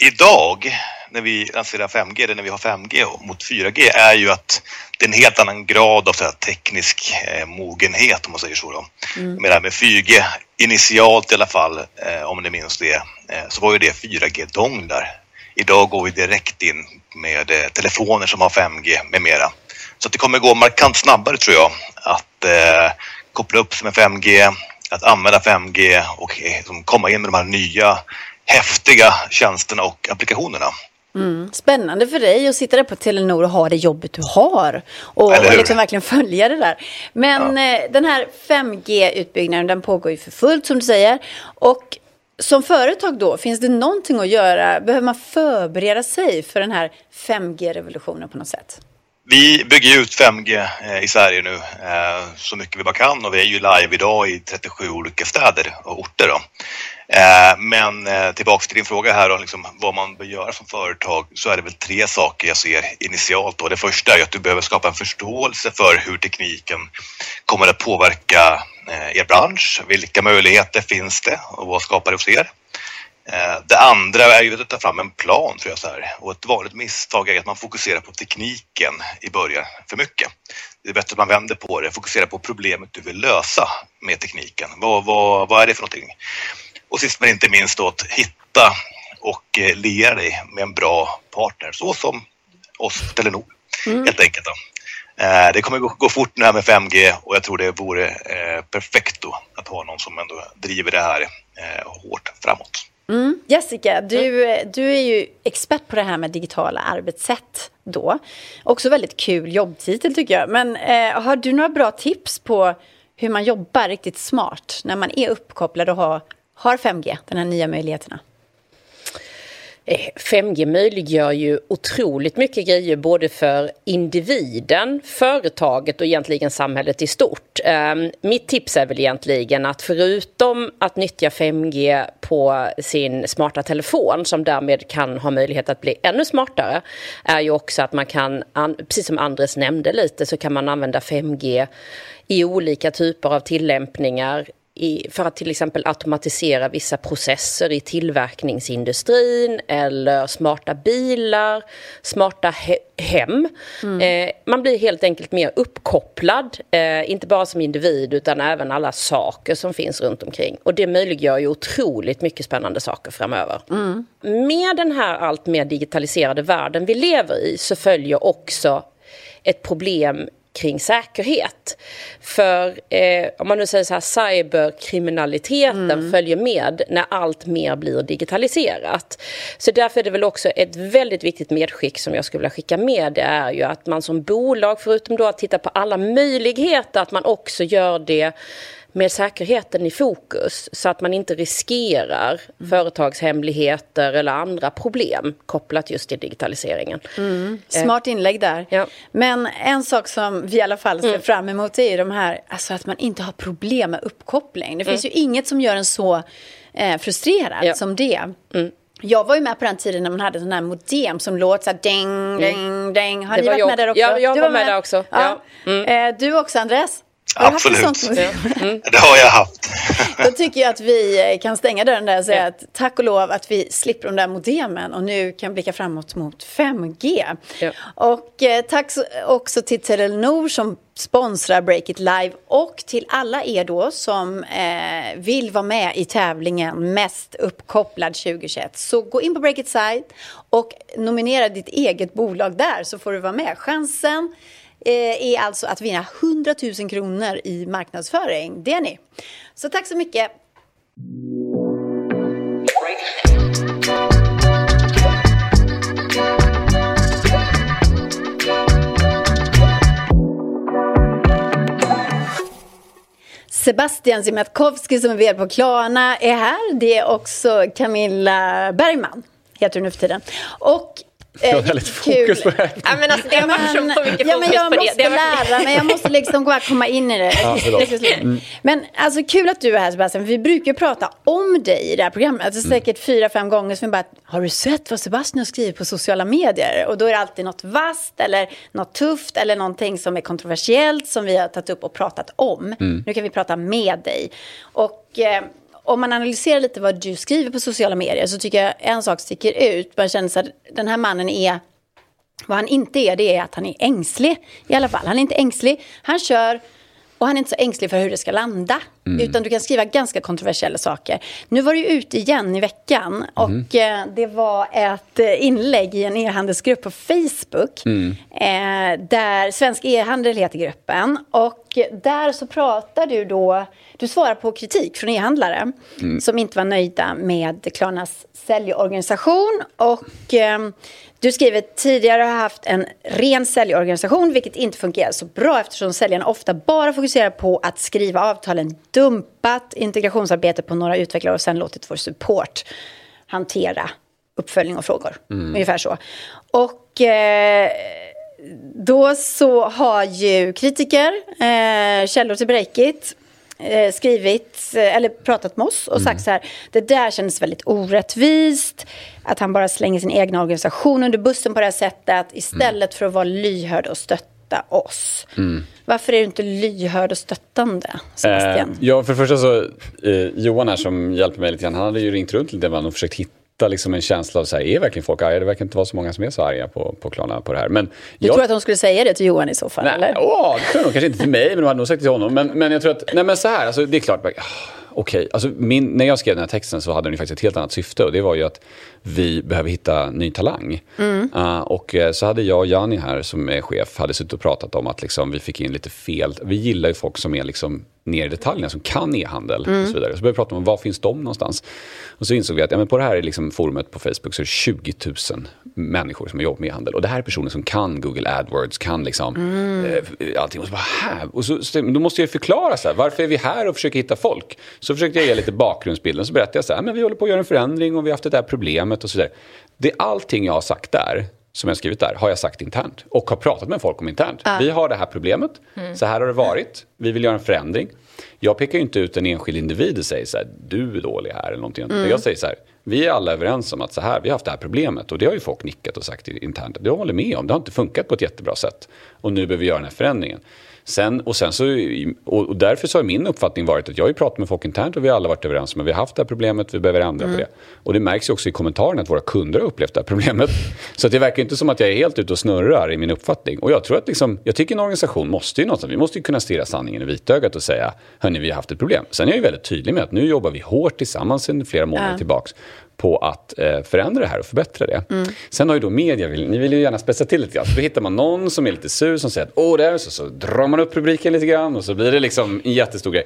idag när vi lanserar 5G, eller när vi har 5G mot 4G är ju att det är en helt annan grad av så här, teknisk eh, mogenhet om man säger så. Då. Mm. Med, med 4G, initialt i alla fall, eh, om ni minns det, eh, så var ju det 4G-donglar. Idag går vi direkt in med eh, telefoner som har 5G med mera. Så det kommer gå markant snabbare tror jag att eh, koppla upp sig med 5G, att använda 5G och eh, komma in med de här nya häftiga tjänsterna och applikationerna. Mm. Spännande för dig att sitta där på Telenor och ha det jobbet du har. Och, och liksom verkligen följa det där. Men ja. eh, den här 5G-utbyggnaden den pågår ju för fullt som du säger. Och som företag då, finns det någonting att göra? Behöver man förbereda sig för den här 5G-revolutionen på något sätt? Vi bygger ut 5G eh, i Sverige nu eh, så mycket vi bara kan och vi är ju live idag i 37 olika städer och orter. Då. Eh, men tillbaks till din fråga här och liksom vad man bör göra som företag så är det väl tre saker jag ser initialt. Då. Det första är att du behöver skapa en förståelse för hur tekniken kommer att påverka er bransch. Vilka möjligheter finns det och vad skapar det hos er? Eh, det andra är ju att ta fram en plan tror jag så här. Och ett vanligt misstag är att man fokuserar på tekniken i början för mycket. Det är bättre att man vänder på det, fokuserar på problemet du vill lösa med tekniken. Vad, vad, vad är det för någonting? Och sist men inte minst då att hitta och eh, liera dig med en bra partner, så som oss Telenor mm. helt enkelt. Då. Eh, det kommer gå fort nu här med 5G och jag tror det vore perfekt då att ha någon som ändå driver det här hårt framåt. Mm. Jessica, du, du är ju expert på det här med digitala arbetssätt då. Också väldigt kul jobbtitel tycker jag. Men eh, har du några bra tips på hur man jobbar riktigt smart när man är uppkopplad och har, har 5G, de här nya möjligheterna? 5G möjliggör ju otroligt mycket grejer både för individen, företaget och egentligen samhället i stort. Ehm, mitt tips är väl egentligen att förutom att nyttja 5G på sin smarta telefon som därmed kan ha möjlighet att bli ännu smartare är ju också att man kan, precis som Andres nämnde lite, så kan man använda 5G i olika typer av tillämpningar i, för att till exempel automatisera vissa processer i tillverkningsindustrin eller smarta bilar, smarta he hem. Mm. Eh, man blir helt enkelt mer uppkopplad, eh, inte bara som individ utan även alla saker som finns runt omkring. Och det möjliggör ju otroligt mycket spännande saker framöver. Mm. Med den här allt mer digitaliserade världen vi lever i så följer också ett problem kring säkerhet. För eh, om man nu säger så här, cyberkriminaliteten mm. följer med när allt mer blir digitaliserat. Så därför är det väl också ett väldigt viktigt medskick som jag skulle vilja skicka med. Det är ju att man som bolag, förutom då att titta på alla möjligheter, att man också gör det med säkerheten i fokus så att man inte riskerar mm. företagshemligheter eller andra problem kopplat just till digitaliseringen. Mm. Smart inlägg där. Ja. Men en sak som vi i alla fall ser mm. fram emot är ju de här, alltså att man inte har problem med uppkoppling. Det finns mm. ju inget som gör en så eh, frustrerad ja. som det. Mm. Jag var ju med på den tiden när man hade sån här modem som låt så här ding, ding, ding. Har det ni varit jag. med där också? Ja, jag var, var med, med där också. Ja. Ja. Mm. Eh, du också, Andres? Absolut. Mm. Det har jag haft. <laughs> Då tycker jag att vi kan stänga dörren där och säga att tack och lov att vi slipper de där modemen och nu kan blicka framåt mot 5G. Ja. Och eh, tack också till Telenor som sponsrar Break It Live och till alla er då som eh, vill vara med i tävlingen Mest uppkopplad 2021. Så gå in på Break It Site och nominera ditt eget bolag där så får du vara med. Chansen Eh, Eh, är alltså att vinna 100 000 kronor i marknadsföring. Det är ni. Så tack så mycket. Sebastian Siemiatkowski som är vd på Klarna är här. Det är också Camilla Bergman, heter hon nu för tiden. Och jag har väldigt fokus på det Ja, men alltså, det har varit så mycket ja, men jag på måste det. lära mig, jag måste liksom bara komma in i det. Ja, mm. Men alltså kul att du är här Sebastian, vi brukar prata om dig i det här programmet. Alltså, mm. Säkert fyra, fem gånger som vi bara, har du sett vad Sebastian har skrivit på sociala medier? Och då är det alltid något vasst eller något tufft eller någonting som är kontroversiellt som vi har tagit upp och pratat om. Mm. Nu kan vi prata med dig. Och... Eh, om man analyserar lite vad du skriver på sociala medier så tycker jag en sak sticker ut. Man känner att den här mannen är, vad han inte är, det är att han är ängslig i alla fall. Han är inte ängslig, han kör och han är inte så ängslig för hur det ska landa. Mm. Utan du kan skriva ganska kontroversiella saker. Nu var du ute igen i veckan och mm. det var ett eh, inlägg i en e-handelsgrupp på Facebook. Mm. Eh, där Svensk e-handel heter gruppen. Och där så pratar du då, du svarar på kritik från e-handlare mm. som inte var nöjda med Klarnas säljorganisation. Och eh, du skriver tidigare har haft en ren säljorganisation vilket inte fungerar så bra eftersom säljarna ofta bara fokuserar på att skriva avtalen, dumpat integrationsarbete på några utvecklare och sen låtit vår support hantera uppföljning och frågor. Mm. Ungefär så. Och eh, då så har ju kritiker, eh, källor till Breakit, eh, skrivit eh, eller pratat med oss och mm. sagt så här. Det där kändes väldigt orättvist. Att han bara slänger sin egna organisation under bussen på det här sättet istället mm. för att vara lyhörd och stötta oss. Mm. Varför är du inte lyhörd och stöttande, Sebastian? Eh, ja, för det första så, eh, Johan här som hjälper mig lite grann, han hade ju ringt runt lite och försökt hitta hitta liksom en känsla av så här, är verkligen folk arga? Det verkar inte vara så många som är så arga på, på Klarna på det här. Men du jag... tror att de skulle säga det till Johan i så fall? Nej, eller? Åh, det tror jag kanske inte till mig, men de hade nog sagt det till honom. Men, men jag tror att, nej men så här, alltså, det är klart, okej, okay. alltså, när jag skrev den här texten så hade den faktiskt ett helt annat syfte och det var ju att vi behöver hitta ny talang. Mm. Uh, och uh, så hade jag och Jani här som är chef, hade suttit och pratat om att liksom, vi fick in lite fel, vi gillar ju folk som är liksom ner i detaljerna, som kan e-handel mm. och så vidare. Så började vi prata om var finns de någonstans? Och så insåg vi att ja, men på det här liksom forumet på Facebook så är det 20 000 människor som jobbar med e-handel. Och det här är personer som kan Google AdWords, kan liksom mm. eh, allting. Och så bara, här. Och så, så, då måste jag förklara så här, varför är vi här och försöker hitta folk? Så försökte jag ge lite bakgrundsbilden, så berättade jag så här, men vi håller på att göra en förändring och vi har haft det här problemet och så vidare. Det är allting jag har sagt där som jag skrivit där har jag sagt internt och har pratat med folk om internt. Ja. Vi har det här problemet, mm. så här har det varit, vi vill göra en förändring. Jag pekar ju inte ut en enskild individ och säger så här, du är dålig här eller någonting. Mm. Jag säger så här, vi är alla överens om att så här, vi har haft det här problemet och det har ju folk nickat och sagt internt. Det håller med om, det har inte funkat på ett jättebra sätt. Och nu behöver vi göra den här förändringen. Sen, och, sen så, och därför så har min uppfattning varit att jag har pratat med folk internt och vi har alla varit överens om att vi har haft det här problemet, vi behöver ändra mm. på det. Och det märks ju också i kommentarerna att våra kunder har upplevt det här problemet. <laughs> Så det verkar inte som att jag är helt ute och snurrar i min uppfattning. Och jag tror att liksom, jag tycker en organisation måste ju någonstans, vi måste ju kunna stirra sanningen i vitögat och säga, hörni vi har haft ett problem. Sen är jag ju väldigt tydlig med att nu jobbar vi hårt tillsammans sedan flera månader ja. tillbaks på att eh, förändra det här och förbättra det. Mm. Sen har ju då media, ni vill ju gärna spetsa till lite grann. Så då hittar man någon som är lite sur som säger att åh, det är så, så drar man upp rubriken lite grann och så blir det liksom en jättestor grej.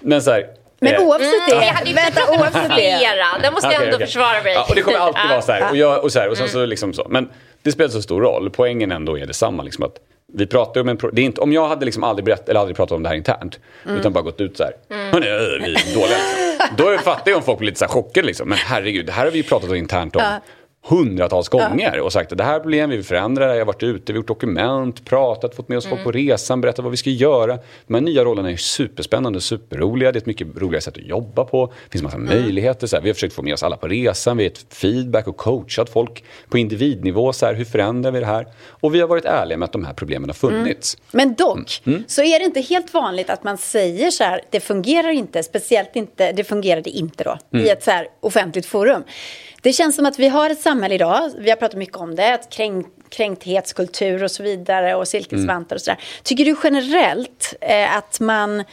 Men så här, men eh, oavsett det, mm, vänta, oavset det. Det måste jag ändå okay. försvara mig. Ja, och det kommer alltid vara så här. Och, jag, och, så här, och sen så liksom så. Men det spelar så stor roll. Poängen ändå är detsamma. Liksom att vi pratar om en... Det är inte, om jag hade liksom aldrig, berätt, eller aldrig pratat om det här internt, mm. utan bara gått ut så här, mm. hörni, vi är dåliga. Då fattar jag om folk blir lite så här chockade liksom. Men herregud, det här har vi ju pratat om internt om. Ja hundratals gånger och sagt att det här problemet, vi vill förändra det, jag har varit ute, vi har gjort dokument, pratat, fått med oss folk på mm. resan, berättat vad vi ska göra. De här nya rollerna är superspännande, superroliga, det är ett mycket roligare sätt att jobba på, det finns massa mm. möjligheter. Så här. Vi har försökt få med oss alla på resan, vi har gett feedback och coachat folk på individnivå, så här, hur förändrar vi det här? Och vi har varit ärliga med att de här problemen har funnits. Mm. Men dock, mm. så är det inte helt vanligt att man säger så här, det fungerar inte, speciellt inte, det fungerade inte då, i mm. ett så här offentligt forum. Det känns som att vi har ett samhälle idag, vi har pratat mycket om det, att kränk, kränkthetskultur och så vidare och silkesvantar mm. och sådär. Tycker du generellt eh, att man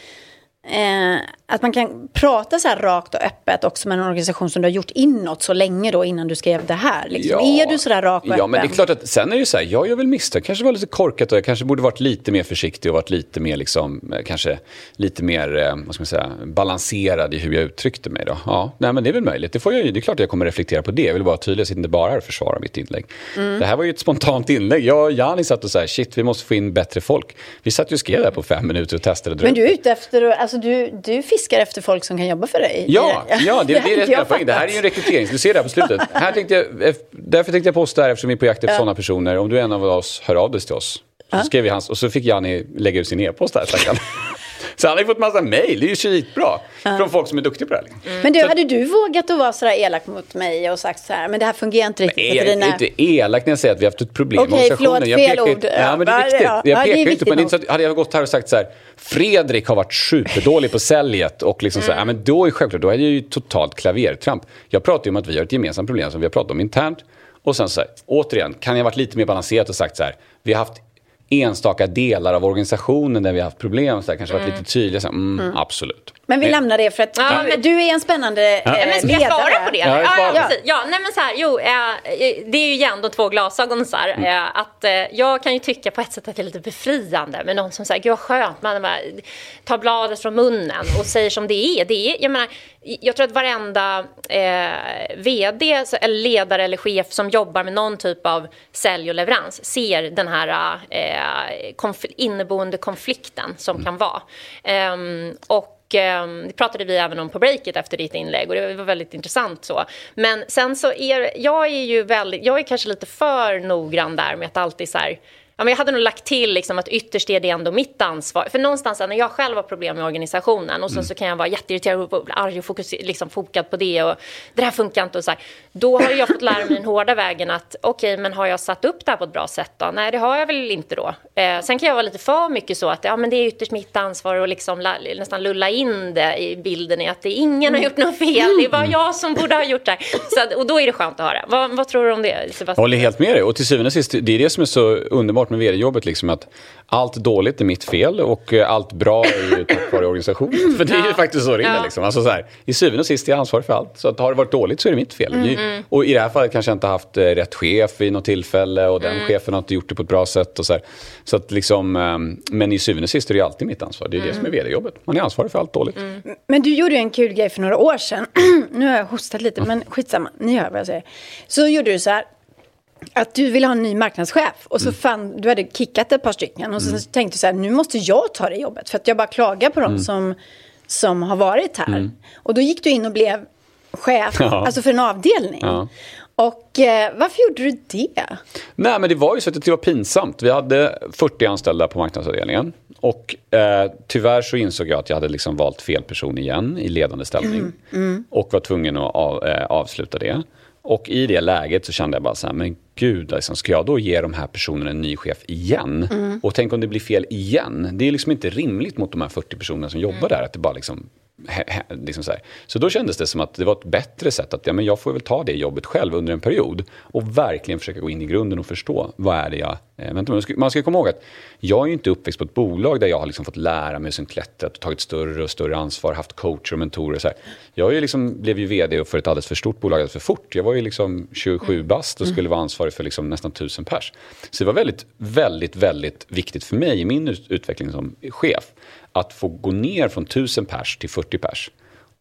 Eh, att man kan prata så här rakt och öppet också med en organisation som du har gjort inåt så länge då innan du skrev det här. Liksom. Ja, är du så där rak och ja, öppen? men det är klart att sen är det så här, jag gör väl misstag, kanske var lite korkat och jag kanske borde varit lite mer försiktig och varit lite mer liksom, eh, kanske lite mer, eh, vad ska man säga, balanserad i hur jag uttryckte mig då. Ja, nej men det är väl möjligt. Det, får jag, det är klart att jag kommer reflektera på det. Jag vill vara tydlig, jag sitter inte bara här och försvarar mitt inlägg. Mm. Det här var ju ett spontant inlägg. Jag och Jani satt och så här, shit, vi måste få in bättre folk. Vi satt ju och skrev det här på fem minuter och testade. Men du är ute efter, alltså du, du fiskar efter folk som kan jobba för dig. Ja, ja det, det är <laughs> rätt poäng. Det här är ju en rekrytering. Du ser det här på slutet. Här tänkte jag, eh, därför tänkte jag posta här eftersom vi är på jakt efter ja. sådana personer. Om du är en av oss, hör av dig till oss. Så skrev vi hans, och så fick Janni lägga ut sin e-post här, stackaren. <laughs> Så han har ju fått massa mejl, det är ju skitbra. Ja. Från folk som är duktiga på det här. Mm. Men du, så, hade du vågat att vara sådär elak mot mig och sagt så här, men det här fungerar inte riktigt men är, för dina... inte elak när jag säger att vi har haft ett problem okay, med organisationen. Okej, förlåt, fel ord. Ja, men det är viktigt. Ja, jag pekar inte på, det. hade jag gått här och sagt så här, Fredrik har varit superdålig på säljet och liksom mm. så här, mm. ja, men då är självklart, då är det ju totalt klavertramp. Jag pratar ju om att vi har ett gemensamt problem som vi har pratat om internt. Och sen så här, återigen, kan jag varit lite mer balanserat och sagt så här, vi har haft enstaka delar av organisationen där vi har haft problem, så där, kanske mm. varit lite tydliga. Så, mm, mm. Absolut. Men vi lämnar det för att ja, men, du är en spännande ja. eh, men ska jag svara på det? Ja, ja, ja, ja, nej men så här, jo, eh, det är ju igen de två glasögonen så här, mm. eh, att eh, jag kan ju tycka på ett sätt att det är lite befriande med någon som säger, gud vad skönt, man bara, tar bladet från munnen och säger som det är. Det är jag menar, jag tror att varenda eh, vd, eller ledare eller chef som jobbar med någon typ av sälj och leverans ser den här eh, konf inneboende konflikten som mm. kan vara. Um, och Ehm, det pratade vi även om på breaket efter ditt inlägg och det var väldigt intressant så. Men sen så är jag är ju väldigt, jag är kanske lite för noggrann där med att alltid så här Ja, men jag hade nog lagt till liksom att ytterst är det ändå mitt ansvar. För någonstans när jag själv har problem med organisationen och sen mm. så kan jag vara jätteirriterad och arg och fokus, liksom fokad på det och det här funkar inte och så här. Då har jag fått lära mig den hårda vägen att okej, okay, men har jag satt upp det här på ett bra sätt då? Nej, det har jag väl inte då. Eh, sen kan jag vara lite för mycket så att ja, men det är ytterst mitt ansvar att liksom nästan lulla in det i bilden i att det ingen har gjort något fel. Det är bara jag som borde ha gjort det här. Så, och då är det skönt att höra. Vad, vad tror du om det, Sebastian? Jag håller helt med dig. Och till syvende och sist, det är det som är så underbart med vd-jobbet, liksom att allt dåligt är mitt fel och eh, allt bra är ju tack vare organisationen. <laughs> För det är ju faktiskt så det är. Liksom. Alltså, så här, I syvende och sist är jag ansvarig för allt. Så att har det varit dåligt så är det mitt fel. Mm, mm. Och i det här fallet kanske jag inte haft eh, rätt chef vid något tillfälle och den mm. chefen har inte gjort det på ett bra sätt. Och så, här. så att liksom, ehm, men i syvende och sist är det alltid mitt ansvar. Det är det som är mm. vd-jobbet. Man är ansvarig för allt dåligt. Mm. Men du gjorde ju en kul grej för några år sedan. <clears throat> nu har jag hostat lite, men skitsamma. Ni hör vad jag säger. Så gjorde du så här att du ville ha en ny marknadschef och så mm. fann, du hade kickat ett par stycken och så mm. tänkte du så här, nu måste jag ta det jobbet för att jag bara klagar på dem mm. som, som har varit här. Mm. Och då gick du in och blev chef, ja. alltså för en avdelning. Ja. Och eh, varför gjorde du det? Nej, men det var ju så att det var pinsamt. Vi hade 40 anställda på marknadsavdelningen. Och eh, tyvärr så insåg jag att jag hade liksom valt fel person igen i ledande ställning. Mm, mm. Och var tvungen att av, eh, avsluta det. Och i det läget så kände jag bara så här, men gud, liksom, ska jag då ge de här personerna en ny chef igen? Mm. Och tänk om det blir fel igen? Det är liksom inte rimligt mot de här 40 personerna som jobbar mm. där, att det bara liksom liksom så, så, då kändes det som att det var ett bättre sätt att ja, men jag får väl ta det jobbet själv under en period och verkligen försöka gå in i grunden och förstå vad är det jag... Eh, vänta, man, ska, man ska komma ihåg att jag är ju inte uppväxt på ett bolag där jag har liksom fått lära mig som klättrat och tagit större och större ansvar, haft coacher och mentorer. Så här. Jag är liksom, blev ju vd för ett alldeles för stort bolag alldeles för fort. Jag var ju liksom 27 mm. bast och skulle vara ansvarig för liksom nästan 1000 pers. Så det var väldigt, väldigt, väldigt viktigt för mig i min utveckling som chef att få gå ner från 1000 pers till 40 pers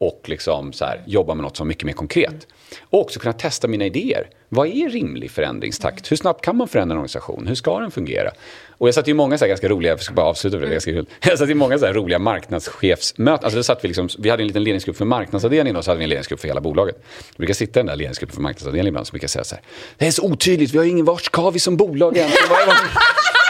och liksom så här, jobba med något som är mycket mer konkret. Och också kunna testa mina idéer. Vad är rimlig förändringstakt? Hur snabbt kan man förändra en organisation? Hur ska den fungera? Och jag satt i många så ganska roliga, jag ska bara avsluta det, det ganska kul. Jag satt i många så roliga marknadschefsmöten. Alltså satt vi, liksom, vi hade en liten ledningsgrupp för marknadsavdelningen och så hade vi en ledningsgrupp för hela bolaget. Vi brukar sitta i den där ledningsgruppen för marknadsavdelningen ibland så brukar jag säga så här. Det är så otydligt, vi har ingen, vart ska vi som bolag egentligen?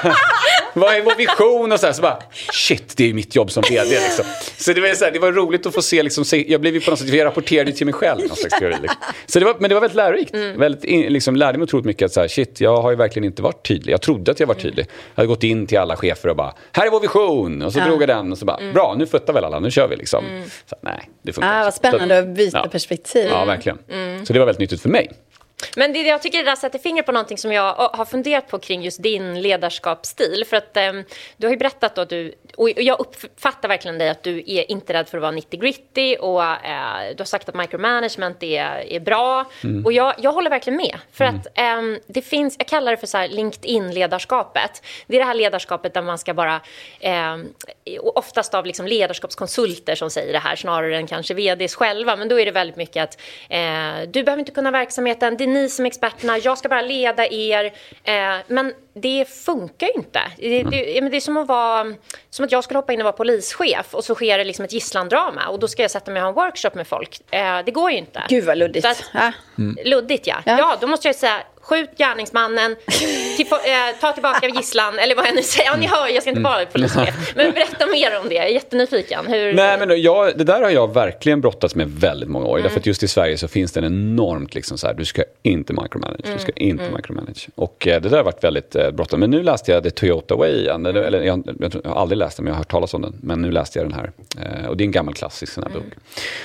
<laughs> Vad är vår vision? Och så, här, så bara, shit, det är mitt jobb som vd. Liksom. Så det var, så här, det var roligt att få se, liksom, se jag blev ju på något sätt, jag rapporterade till mig själv. Någon slags teori, liksom. så det var, men det var väldigt lärorikt. Mm. Väldigt, liksom, lärde mig otroligt mycket att så här, shit, jag har ju verkligen inte varit tydlig. Jag trodde att jag var tydlig. Jag hade gått in till alla chefer och bara, här är vår vision. Och så ja. drog jag den och så bara, mm. bra, nu futtar väl alla, nu kör vi liksom. Mm. Så, nej, det funkar ah, Vad spännande att byta ja. perspektiv. Ja, verkligen. Mm. Så det var väldigt nyttigt för mig. Men det, jag tycker det där sätter fingret på någonting som jag har funderat på kring just din ledarskapsstil. För att eh, du har ju berättat att du, och jag uppfattar verkligen dig att du är inte rädd för att vara 90 gritty och eh, du har sagt att micromanagement är, är bra. Mm. Och jag, jag håller verkligen med. För mm. att eh, det finns, jag kallar det för så LinkedIn-ledarskapet. Det är det här ledarskapet där man ska bara, eh, oftast av liksom ledarskapskonsulter som säger det här snarare än kanske vds själva. Men då är det väldigt mycket att eh, du behöver inte kunna verksamheten, ni som experterna, jag ska bara leda er. Eh, men det funkar ju inte. Det, det, det, är som att, vara, som att jag skulle hoppa in och vara polischef och så sker det liksom ett gisslandrama och då ska jag sätta mig och ha en workshop med folk. Eh, det går ju inte. Gud vad luddigt. Att, mm. Luddigt ja. ja. ja. då måste jag säga skjut gärningsmannen, till, äh, ta tillbaka gisslan, eller vad jag nu säger. Ja, ni hör, jag ska inte mm. vara polischef. Men berätta mer om det, jag är jättenyfiken. Hur... Nej, men jag, det där har jag verkligen brottats med väldigt många år. Mm. Därför att just i Sverige så finns det en enormt, liksom så här, du ska inte micromanage, mm. du ska inte mm. micromanage. Och eh, det där har varit väldigt eh, bråttom. Men nu läste jag The Toyota Way igen, eller, eller jag, jag, jag, har aldrig läst den, men jag har hört talas om den. Men nu läste jag den här. Eh, och det är en gammal klassisk sån här bok.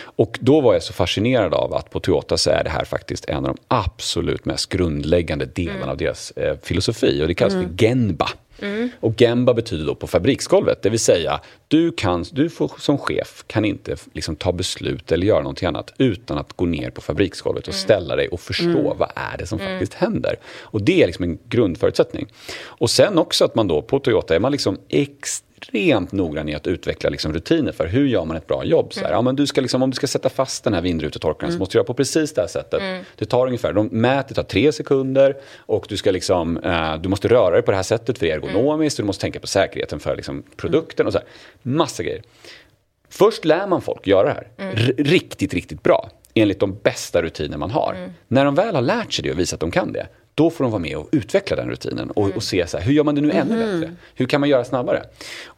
Och då var jag så fascinerad av att på Toyota så är det här faktiskt en av de absolut mest grundläggande delarna mm. av deras eh, filosofi. Och det kallas mm. för Genba. Mm. Och Gemba betyder då på fabriksgolvet, det vill säga du, kan, du får, som chef kan inte liksom, ta beslut eller göra någonting annat utan att gå ner på fabriksgolvet och mm. ställa dig och förstå mm. vad är det som mm. faktiskt händer. Och det är liksom en grundförutsättning. Och sen också att man då på Toyota är man liksom extremt extremt noggrann i att utveckla liksom rutiner för hur gör man ett bra jobb. Så här, mm. ja, men du ska liksom, om du ska sätta fast den här vindrutetorkaren mm. så måste du göra på precis det här sättet. Mm. Det tar ungefär, de mäter, det tar tre sekunder och du, ska liksom, eh, du måste röra dig på det här sättet för ergonomiskt och du måste tänka på säkerheten för liksom, produkten och så här. Massa grejer. Först lär man folk göra det här mm. riktigt, riktigt bra enligt de bästa rutiner man har. Mm. När de väl har lärt sig det och visat att de kan det, då får de vara med och utveckla den rutinen och, mm. och se så här, hur gör man det nu ännu mm. bättre? Hur kan man göra snabbare?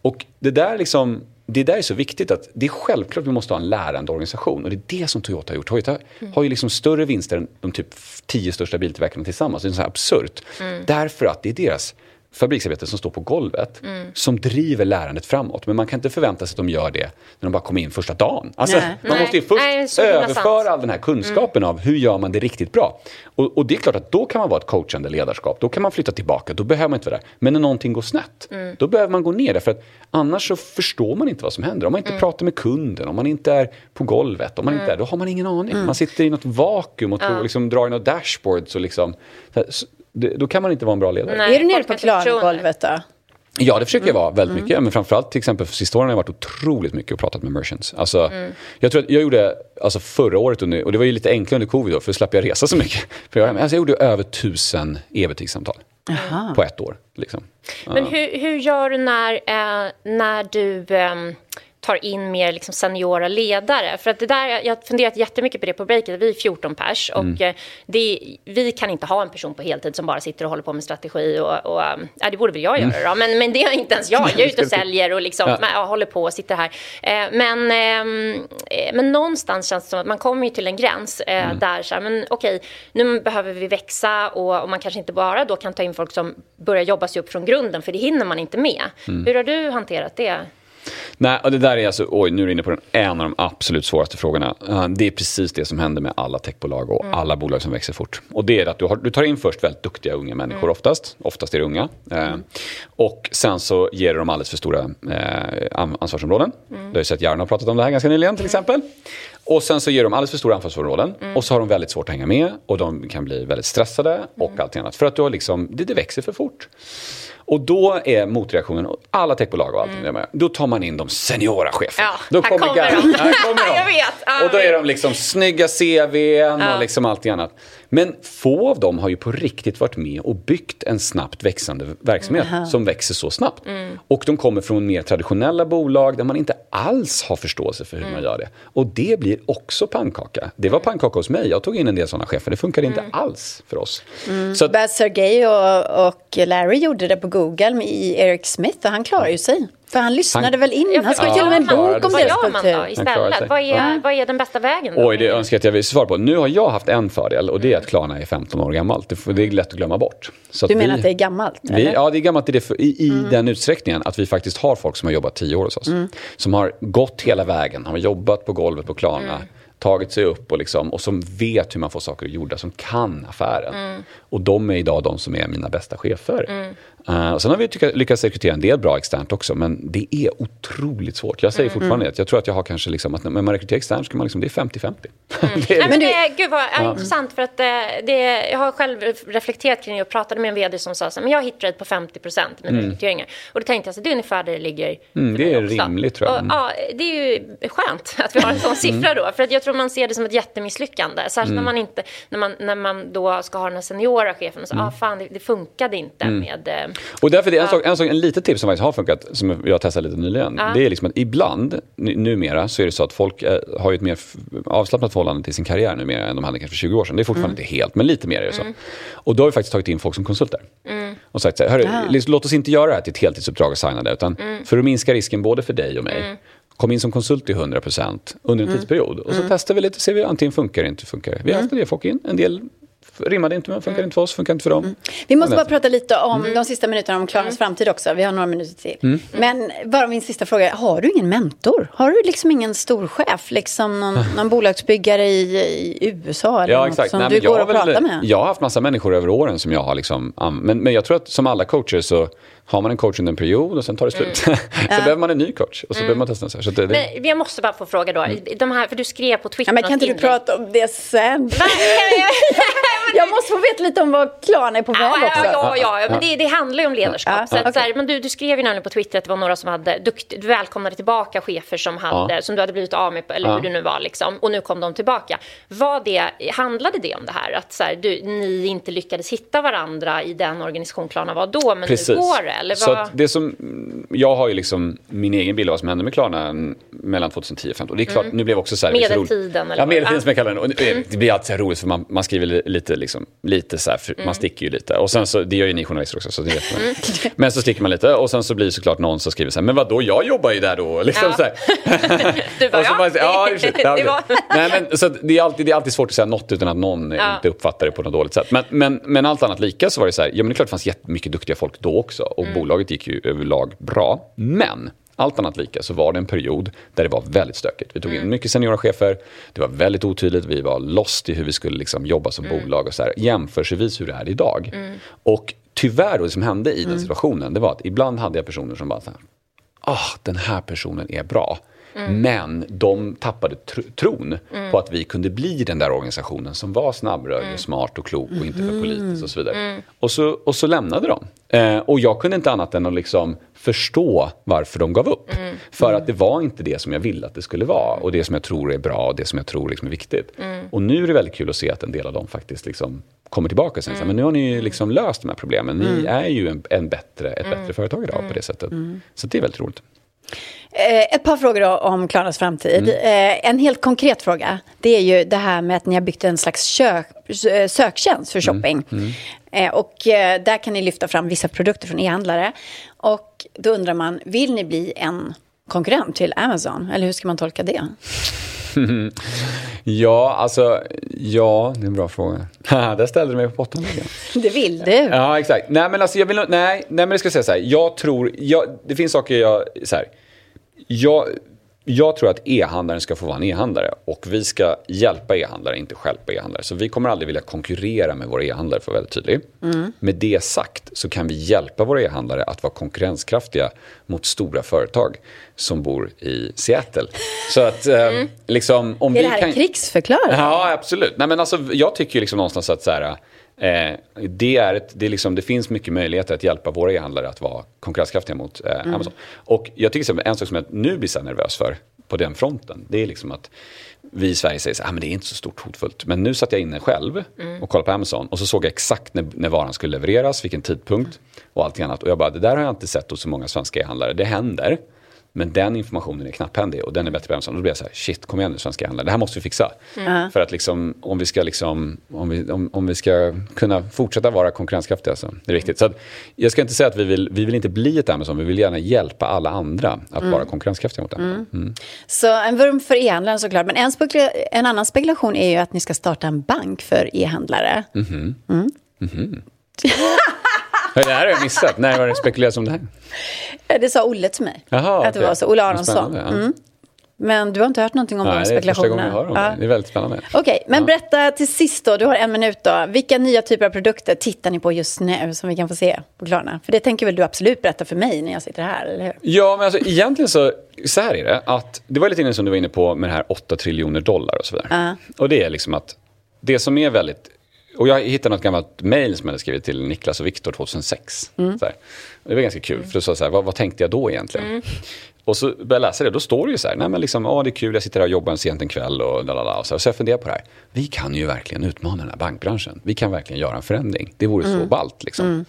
Och det där liksom, det där är så viktigt att det är självklart att vi måste ha en lärande organisation och det är det som Toyota har gjort. Toyota mm. har ju liksom större vinster än de typ tio största biltillverkarna tillsammans. Det är så absurt. Mm. Därför att det är deras fabriksarbetare som står på golvet mm. som driver lärandet framåt. Men man kan inte förvänta sig att de gör det när de bara kommer in första dagen. Alltså, man Nej. måste ju först Nej, överföra all den här kunskapen mm. av hur gör man det riktigt bra. Och, och, det är klart att då kan man vara ett coachande ledarskap. Då kan man flytta tillbaka, då behöver man inte vara där. Men när någonting går snett, mm. då behöver man gå ner. Därför att annars så förstår man inte vad som händer. Om man inte mm. pratar med kunden, om man inte är på golvet, om man inte mm. är, då har man ingen aning. Mm. Man sitter i något vakuum och tror, liksom, drar i något dashboard. Så liksom, så, då kan man inte vara en bra ledare. Nej, är du nere på klangolvet då? Ja, det försöker jag vara väldigt mm. mycket. Men framförallt till exempel för sista åren har jag varit otroligt mycket och pratat med merchants. Alltså, mm. Jag tror att jag gjorde, alltså förra året, under, och det var ju lite enklare under covid då, för då slapp jag resa så mycket. <laughs> För jag, alltså jag gjorde över tusen e-butikssamtal på ett år. Liksom. Men hur, hur gör du när, eh, när du... Eh, tar in mer liksom seniora ledare. För att det där, jag har funderat jättemycket på det på breaket. Vi är 14 pers och mm. Eh, det, vi kan inte ha en person på heltid som bara sitter och håller på med strategi. Och, och ja, det borde väl jag göra då, men, men det är inte ens jag. Jag är ute och säljer och liksom, ja. håller på och sitter här. Eh, men, ehm, eh, men någonstans känns det som att man kommer ju till en gräns mm. där så här, men okej, nu behöver vi växa och, och, man kanske inte bara då kan ta in folk som börjar jobba sig upp från grunden, för det hinner man inte med. Mm. Hur har du hanterat det? Nej, och det där är alltså, oj, nu är du inne på den, en av de absolut svåraste frågorna. Det är precis det som händer med alla techbolag och mm. alla bolag som växer fort. Och det är att du, har, du tar in först väldigt duktiga unga människor mm. oftast, oftast är det unga. Eh, mm. och sen så ger du dem alldeles för stora eh, ansvarsområden. Mm. Du har sett Jarno har pratat om det här ganska nyligen till exempel. Och sen så ger de alldeles för stora ansvarsområden mm. och så har de väldigt svårt att hänga med och de kan bli väldigt stressade och mm. allt annat. För att du har liksom, det, det växer för fort. Och då är motreaktionen, alla techbolag och allting mm. då tar man in de seniora cheferna. Ja, då kommer, kommer de. Här kommer <laughs> de. Jag vet. Och då är de liksom snygga CVn ja. och liksom allt annat. Men få av dem har ju på riktigt varit med och byggt en snabbt växande verksamhet mm. som växer så snabbt. Mm. Och de kommer från mer traditionella bolag där man inte alls har förståelse för hur mm. man gör det. Och det blir också pannkaka. Det var pannkaka hos mig. Jag tog in en del sådana chefer. Det funkade inte mm. alls för oss. Mm. Så att, Sergej och, och Larry gjorde det på Google med Eric Smith och han klarar ju sig. För han lyssnade han, väl innan? Han skrev till och med en bok om deras kultur. Vad gör man då istället? Vad är, vad är den bästa vägen? Då? Oj, det önskar jag att jag visste svar på. Nu har jag haft en fördel och det är att Klarna är 15 år gammalt. Det, är lätt att glömma bort. Så du menar vi, att det är gammalt? Vi, ja, det är gammalt i, det, i, i mm. den utsträckningen att vi faktiskt har folk som har jobbat 10 år hos oss. Mm. Som har gått hela vägen, har jobbat på golvet på Klarna. Mm tagit sig upp och, liksom, och som vet hur man får saker gjorda, som kan affären. Mm. Och de är idag de som är mina bästa chefer. Mm. Uh, sen har vi lyckats rekrytera en del bra externt också, men det är otroligt svårt. Jag säger mm. fortfarande mm. att jag tror att jag har kanske liksom, att när man rekryterar externt ska man liksom, det är 50-50. Mm. <laughs> det är, men det, gud vad ja. intressant, för att eh, det, jag har själv reflekterat kring det och pratade med en vd som sa så men jag hittar ett på 50 procent med mm. rekryteringar. Och då tänkte jag så det är ungefär där det ligger. Mm, det är rimligt tror jag. Och, ja, det är ju skönt <laughs> att vi har en sån siffra då, för att jag tror man ser det som ett jättemisslyckande. Särskilt när man inte, när man, när man då ska ha den här seniora chefen och så, ah, fan det, det funkade inte med... Och därför det är en, sak, en, sak, en litet tips som faktiskt har funkat, som jag testade lite nyligen. Ja. Det är liksom att ibland, numera, så är det så att folk eh, har ett mer avslappnat förhållande till sin karriär numera än de hade kanske för 20 år sedan. Det är fortfarande mm. inte helt, men lite mer är det så. Mm. Och då har vi faktiskt tagit in folk som konsulter. Mm. Och sagt så här, ja. låt oss inte göra det här till ett heltidsuppdrag och signa det, utan mm. för att minska risken både för dig och mig mm. kom in som konsult till 100% under en mm. tidsperiod. Och så mm. testar vi lite, ser vi antingen funkar det inte funkar. Vi har haft en del folk in, en del rimmade inte med, funkar inte för oss, funkar inte för dem. Mm. Vi måste bara prata lite om mm. de sista minuterna om Klarnas mm. framtid också. Vi har några minuter till. Mm. Men bara min sista fråga, har du ingen mentor? Har du liksom ingen storchef, liksom någon, <laughs> någon bolagsbyggare i, i USA eller ja, något exakt. som Nej, du går och pratar med? Jag har haft massa människor över åren som jag har liksom, men, men jag tror att som alla coacher så har man en coach under en period och sen tar det slut. Mm. <laughs> så ja. behöver man en ny coach och så mm. behöver man testa. Så, så det, det... Men jag måste bara få fråga då. Mm. De här, för du skrev på Twitter. Ja, men kan inte du prata om det sen? jag måste få veta lite om vad Klarna är på väg ja, också. Ja, ja, ja, men det, det handlar ju om ledarskap. Ja, så att, okay. så här, men du, du skrev ju nämligen på Twitter att det var några som hade dukt, du välkomnade tillbaka chefer som, hade, som du hade blivit av med, eller hur det nu var. Liksom, och nu kom de tillbaka. Var det, handlade det om det här? Att så här, du, ni inte lyckades hitta varandra i den organisation Klarna var då, men Precis. nu går det? Eller vad? Så det som, jag har ju liksom min egen bild av vad som hände med Klarna mellan 2010 och 2015. Och det är klart, mm. nu blev också så här... Medeltiden? Eller ja, medeltiden som jag kallar den. Mm. Det blir alltid så här roligt för man, man skriver lite, liksom, lite så här, mm. man sticker ju lite. Och sen så, det gör ju ni journalister också, så det vet man. Mm. <laughs> Men så sticker man lite och sen så blir det såklart någon som skriver så här, men vadå, jag jobbar ju där då. Liksom ja. så <laughs> du bara, ja. Man, ja, ja <laughs> var... Nej, men, så det, är alltid, det är alltid svårt att säga något utan att någon ja. inte uppfattar det på något dåligt sätt. Men, men, men allt annat lika så var det så här, ja men det är klart det fanns jättemycket duktiga folk då också. Och mm. bolaget gick ju överlag bra. Men allt annat lika så var det en period där det var väldigt stökigt. Vi tog in mm. mycket seniora chefer, det var väldigt otydligt, vi var lost i hur vi skulle liksom jobba som mm. bolag och så här, jämförelsevis hur det är idag. Mm. Och tyvärr då, det som hände i den mm. situationen, det var att ibland hade jag personer som bara så här, ah, den här personen är bra. Mm. Men de tappade tr tron mm. på att vi kunde bli den där organisationen som var snabbrörlig, mm. smart och klok och inte för mm. politisk och så vidare. Mm. Och, så, och så lämnade de. Eh, och jag kunde inte annat än att liksom förstå varför de gav upp. Mm. För att det var inte det som jag ville att det skulle vara och det som jag tror är bra och det som jag tror liksom är viktigt. Och nu är det väldigt kul att se att en del av dem faktiskt liksom kommer tillbaka och säger mm. men nu har ni liksom löst de här problemen. Ni är ju en, en bättre, ett bättre företag idag på det sättet. Så det är väldigt roligt. Eh, ett par frågor om Klarnas framtid. Mm. Eh, en helt konkret fråga, det är ju det här med att ni har byggt en slags kök, eh, söktjänst för mm. shopping. Mm. Mm. och där kan ni lyfta fram vissa produkter från e-handlare. Och då undrar man, vill ni bli en konkurrent till Amazon? Eller hur ska man tolka det? <laughs> ja, alltså, ja, det är en bra fråga. <laughs> Där ställde du mig på bottenlägen. <laughs> Det vill du. Ja, exakt. Nej, men alltså, jag vill, nej, nej, men det ska jag säga så här. Jag tror, jag, det finns saker jag, så här, jag, jag tror att e-handlaren ska få vara en e-handlare och vi ska hjälpa e-handlare, inte stjälpa e-handlare. Så vi kommer aldrig vilja konkurrera med våra e-handlare för att vara väldigt tydlig. Mm. Med det sagt så kan vi hjälpa våra e-handlare att vara konkurrenskraftiga mot stora företag som bor i Seattle. Så att eh, mm. liksom om är vi det här kan... krigsförklaring? Ja, absolut. Nej, men alltså, jag tycker liksom någonstans att så här, Eh, det, är ett, det, är liksom, det finns mycket möjligheter att hjälpa våra e-handlare att vara konkurrenskraftiga mot eh, mm. Amazon. Och jag tycker en sak som jag nu blir så nervös för på den fronten, det är liksom att vi i Sverige säger att ah, det är inte så stort hotfullt. Men nu satt jag inne själv mm. och kollade på Amazon och så såg jag exakt när, när varan skulle levereras, vilken tidpunkt och allting annat. Och jag bara, det där har jag inte sett hos så många svenska e-handlare. Det händer. Men den informationen är knapphändig och den är bättre. Och då blir jag så här, shit kom igen nu svenska handlare, det här måste vi fixa. Mm. För att liksom, om vi ska, liksom, om vi, om, om vi ska kunna fortsätta vara konkurrenskraftiga så det är viktigt. Så att, jag ska inte säga att vi vill, vi vill inte bli ett Amazon, vi vill gärna hjälpa alla andra att mm. vara konkurrenskraftiga mot Amazon. Mm. mm. Så en vurm för e-handlaren såklart, men en, en, annan spekulation är ju att ni ska starta en bank för e-handlare. Mm-hmm. Mm. <laughs> Det här har jag missat. När var det spekulerats om det här? Det sa Olle till mig. Jaha, att det var så. Olle Aronsson. Ja. Mm. Men du har inte hört någonting om Nej, de spekulationerna? Nej, det är första gången jag hör om det. Det är väldigt spännande. Okej, okay, men ja. berätta till sist då, du har en minut då. Vilka nya typer av produkter tittar ni på just nu som vi kan få se på Klarna? För det tänker väl du absolut berätta för mig när jag sitter här, eller hur? Ja, men alltså egentligen så, så här är det. Att, det var lite inne som du var inne på med det här 8 triljoner dollar och så vidare. Uh. Och det är liksom att det som är väldigt och jag hittade något gammalt mail som jag hade skrivit till Niklas och Viktor 2006. Mm. Det var ganska kul, mm. för då sa så här, vad, vad, tänkte jag då egentligen? Mm. Och så började jag läsa det, då står det ju så här, nej men liksom, åh det är kul, jag sitter här och jobbar en sent en kväll och lalala. Och så, så jag funderar på det här, vi kan ju verkligen utmana den här bankbranschen. Vi kan verkligen göra en förändring. Det vore mm. så ballt liksom. Mm.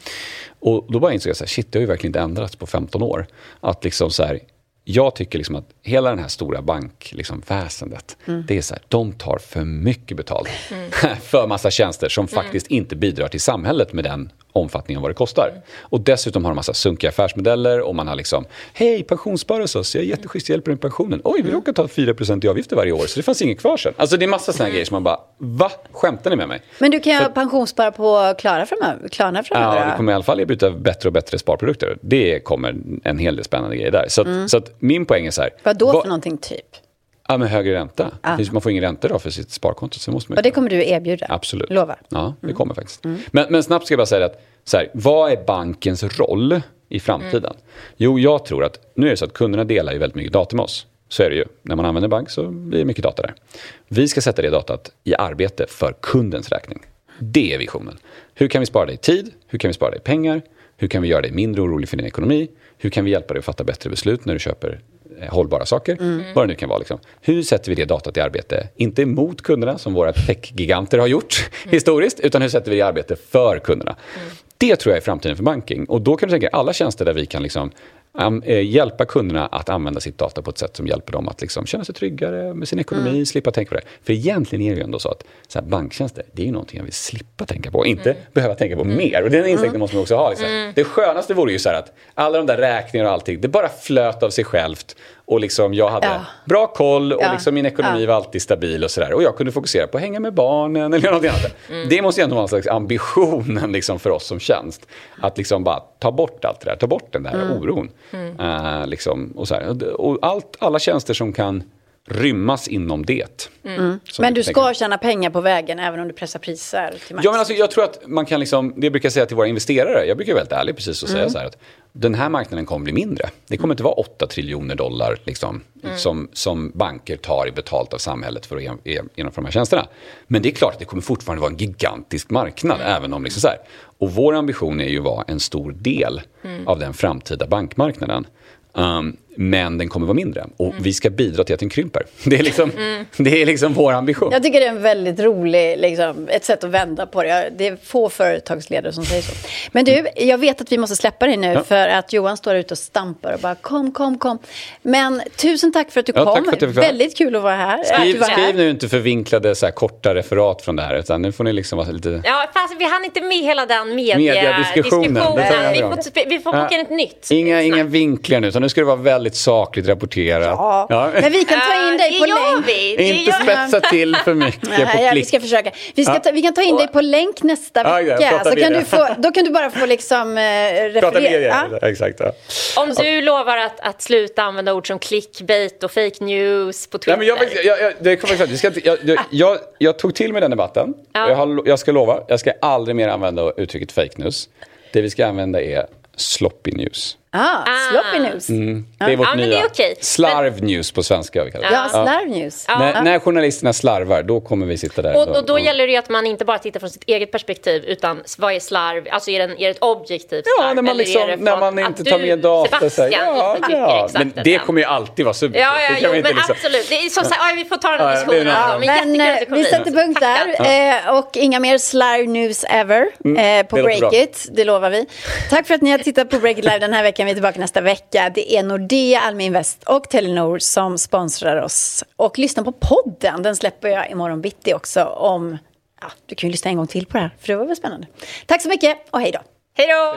Och då bara insåg jag så här, shit det har ju verkligen inte ändrats på 15 år. Att liksom så här, jag tycker liksom att hela den här stora bankväsendet, liksom, mm. det är så här, de tar för mycket betalt mm. <laughs> för massa tjänster som mm. faktiskt inte bidrar till samhället med den omfattningen vad det kostar. Och dessutom har de massa sunkiga affärsmodeller och man har liksom, hej pensionsspara hos oss, jag är jätteschysst, jag hjälper med pensionen. Oj, vi råkar ta 4% i avgifter varje år, så det fanns inget kvar sen. Alltså det är massa sådana grejer som man bara, va? Skämtar ni med mig? Men du kan ju pensionsspara på Klara framöver? Klarna framöver ja, vi kommer i alla fall erbjuda bättre och bättre sparprodukter. Det kommer en hel del spännande grejer där. Så, att, mm. så att min poäng är så här. Vad då för någonting typ? Ja, med högre ränta. Ah. Man får ingen ränta då för sitt sparkonto. Så måste man och det kommer du erbjuda? Absolut. Lovar? Ja, det mm. kommer faktiskt. Mm. Men, men snabbt ska jag bara säga att, så här, vad är bankens roll i framtiden? Mm. Jo, jag tror att, nu är det så att kunderna delar ju väldigt mycket data med oss. Så är det ju. När man använder bank så blir det mycket data där. Vi ska sätta det datat i arbete för kundens räkning. Det är visionen. Hur kan vi spara dig tid? Hur kan vi spara dig pengar? Hur kan vi göra dig mindre orolig för din ekonomi? Hur kan vi hjälpa dig att fatta bättre beslut när du köper hållbara saker. Mm. Vad det nu kan vara. Liksom. Hur sätter vi det datat i arbete? Inte mot kunderna som våra techgiganter har gjort <laughs> mm. historiskt, utan hur sätter vi det i arbete för kunderna? Mm. Det tror jag är framtiden för banking. Och då kan du tänka alla tjänster där vi kan liksom hjälpa kunderna att använda sitt data på ett sätt som hjälper dem att liksom känna sig tryggare med sin ekonomi, mm. slippa tänka på det. För egentligen är det ju ändå så att så här, banktjänster, det är ju någonting jag vill slippa tänka på, inte mm. behöva tänka på mm. mer. Och den insikten mm. måste man också ha. Liksom. Mm. Det skönaste vore ju så att alla de där räkningarna och allting, det bara flöt av sig självt. Och liksom jag hade ja. bra koll och ja. liksom min ekonomi ja. var alltid stabil och sådär. Och jag kunde fokusera på att hänga med barnen eller något annat. Mm. Det måste ju ändå vara en slags ambitionen liksom för oss som tjänst. Att liksom bara ta bort allt det där, ta bort den där mm. oron. Mm. Uh, liksom, och så här. och allt, alla tjänster som kan rymmas inom det. Mm. Men du ska tjäna pengar på vägen även om du pressar priser till max? Ja, men alltså, jag tror att man kan liksom, det jag brukar säga till våra investerare, jag brukar vara väldigt ärlig precis och säga mm. så här att den här marknaden kommer bli mindre. Det kommer inte vara 8 triljoner dollar liksom, mm. som, som banker tar i betalt av samhället för att genomföra de här tjänsterna. Men det är klart att det kommer fortfarande vara en gigantisk marknad. Mm. även om liksom så här. Och vår ambition är ju att vara en stor del mm. av den framtida bankmarknaden. Um, men den kommer vara mindre. Och mm. vi ska bidra till att den krymper. <laughs> Det är liksom, mm. det är liksom vår ambition. Jag tycker det är en väldigt rolig, liksom, ett sätt att vända på det. Det är få företagsledare som säger så. Men du, jag vet att vi måste släppa dig nu ja. för att Johan står ute och stampar och bara kom, kom, kom. Men tusen tack för att du ja, kom. Att väldigt kul att vara här. Skriv, var skriv här. nu inte förvinklade så här, korta referat från det här, utan nu får ni liksom vara lite... Ja, fast vi hann inte med hela den mediadiskussionen. Media vi får, vi får boka ja. ett nytt. Inga, inga vinklar nu, utan nu ska det vara väldigt väldigt sakligt rapporterat. Ja. ja. Men vi kan ta in dig på länk. Vi. Inte spetsa till för mycket på klick. vi ska försöka. Vi, ska ta, vi kan ta in dig på länk nästa vecka. så kan du få, då kan du bara få liksom eh, referera. Prata ja. exakt. Ja. Om du lovar att, att sluta använda ord som clickbait och fake news på Twitter. Nej, men jag, jag, jag, det kommer jag, ska inte, jag, jag, jag, jag tog till mig den debatten. Ja. Jag, har, jag ska lova, jag ska aldrig mer använda uttrycket fake news. Det vi ska använda är sloppy news. Ah, sloppy news. Mm. Det är vårt Ja, men nya är okej. slarv news på svenska. Vi kallar det. Ja, slarv news. När, när journalisterna slarvar, då kommer vi sitta där. Och, och då gäller det ju att man inte bara tittar från sitt eget perspektiv utan vad är slarv? Alltså är det, en, är det ett objektivt Ja, slarv? när man, eller liksom, är det när från man att inte du, tar med data. Så här, Sebastian, ja, inte tycker ja. exakt Men det detsamma? kommer ju alltid vara subjektivt. Ja, ja, Det jo, men inte liksom... absolut. Det är som sagt, ja, vi får ta den Ja, här ja, det är diskussionen. en Ja, men Men jättekul eh, att du kom vi hit. sätter punkt där. Eh, och inga mer slarv news ever eh, på det låter bra. Breakit. Det lovar vi. Tack för att ni har tittat på Breakit Live den här veckan, vi är tillbaka nästa vecka. Det är Nordea, Almi Invest och Telenor som sponsrar oss. Och lyssna på podden, den släpper jag imorgon bitti också. Om, ja, du kan ju lyssna en gång till på det här, för det var väl spännande. Tack så mycket och hej då. Hej då!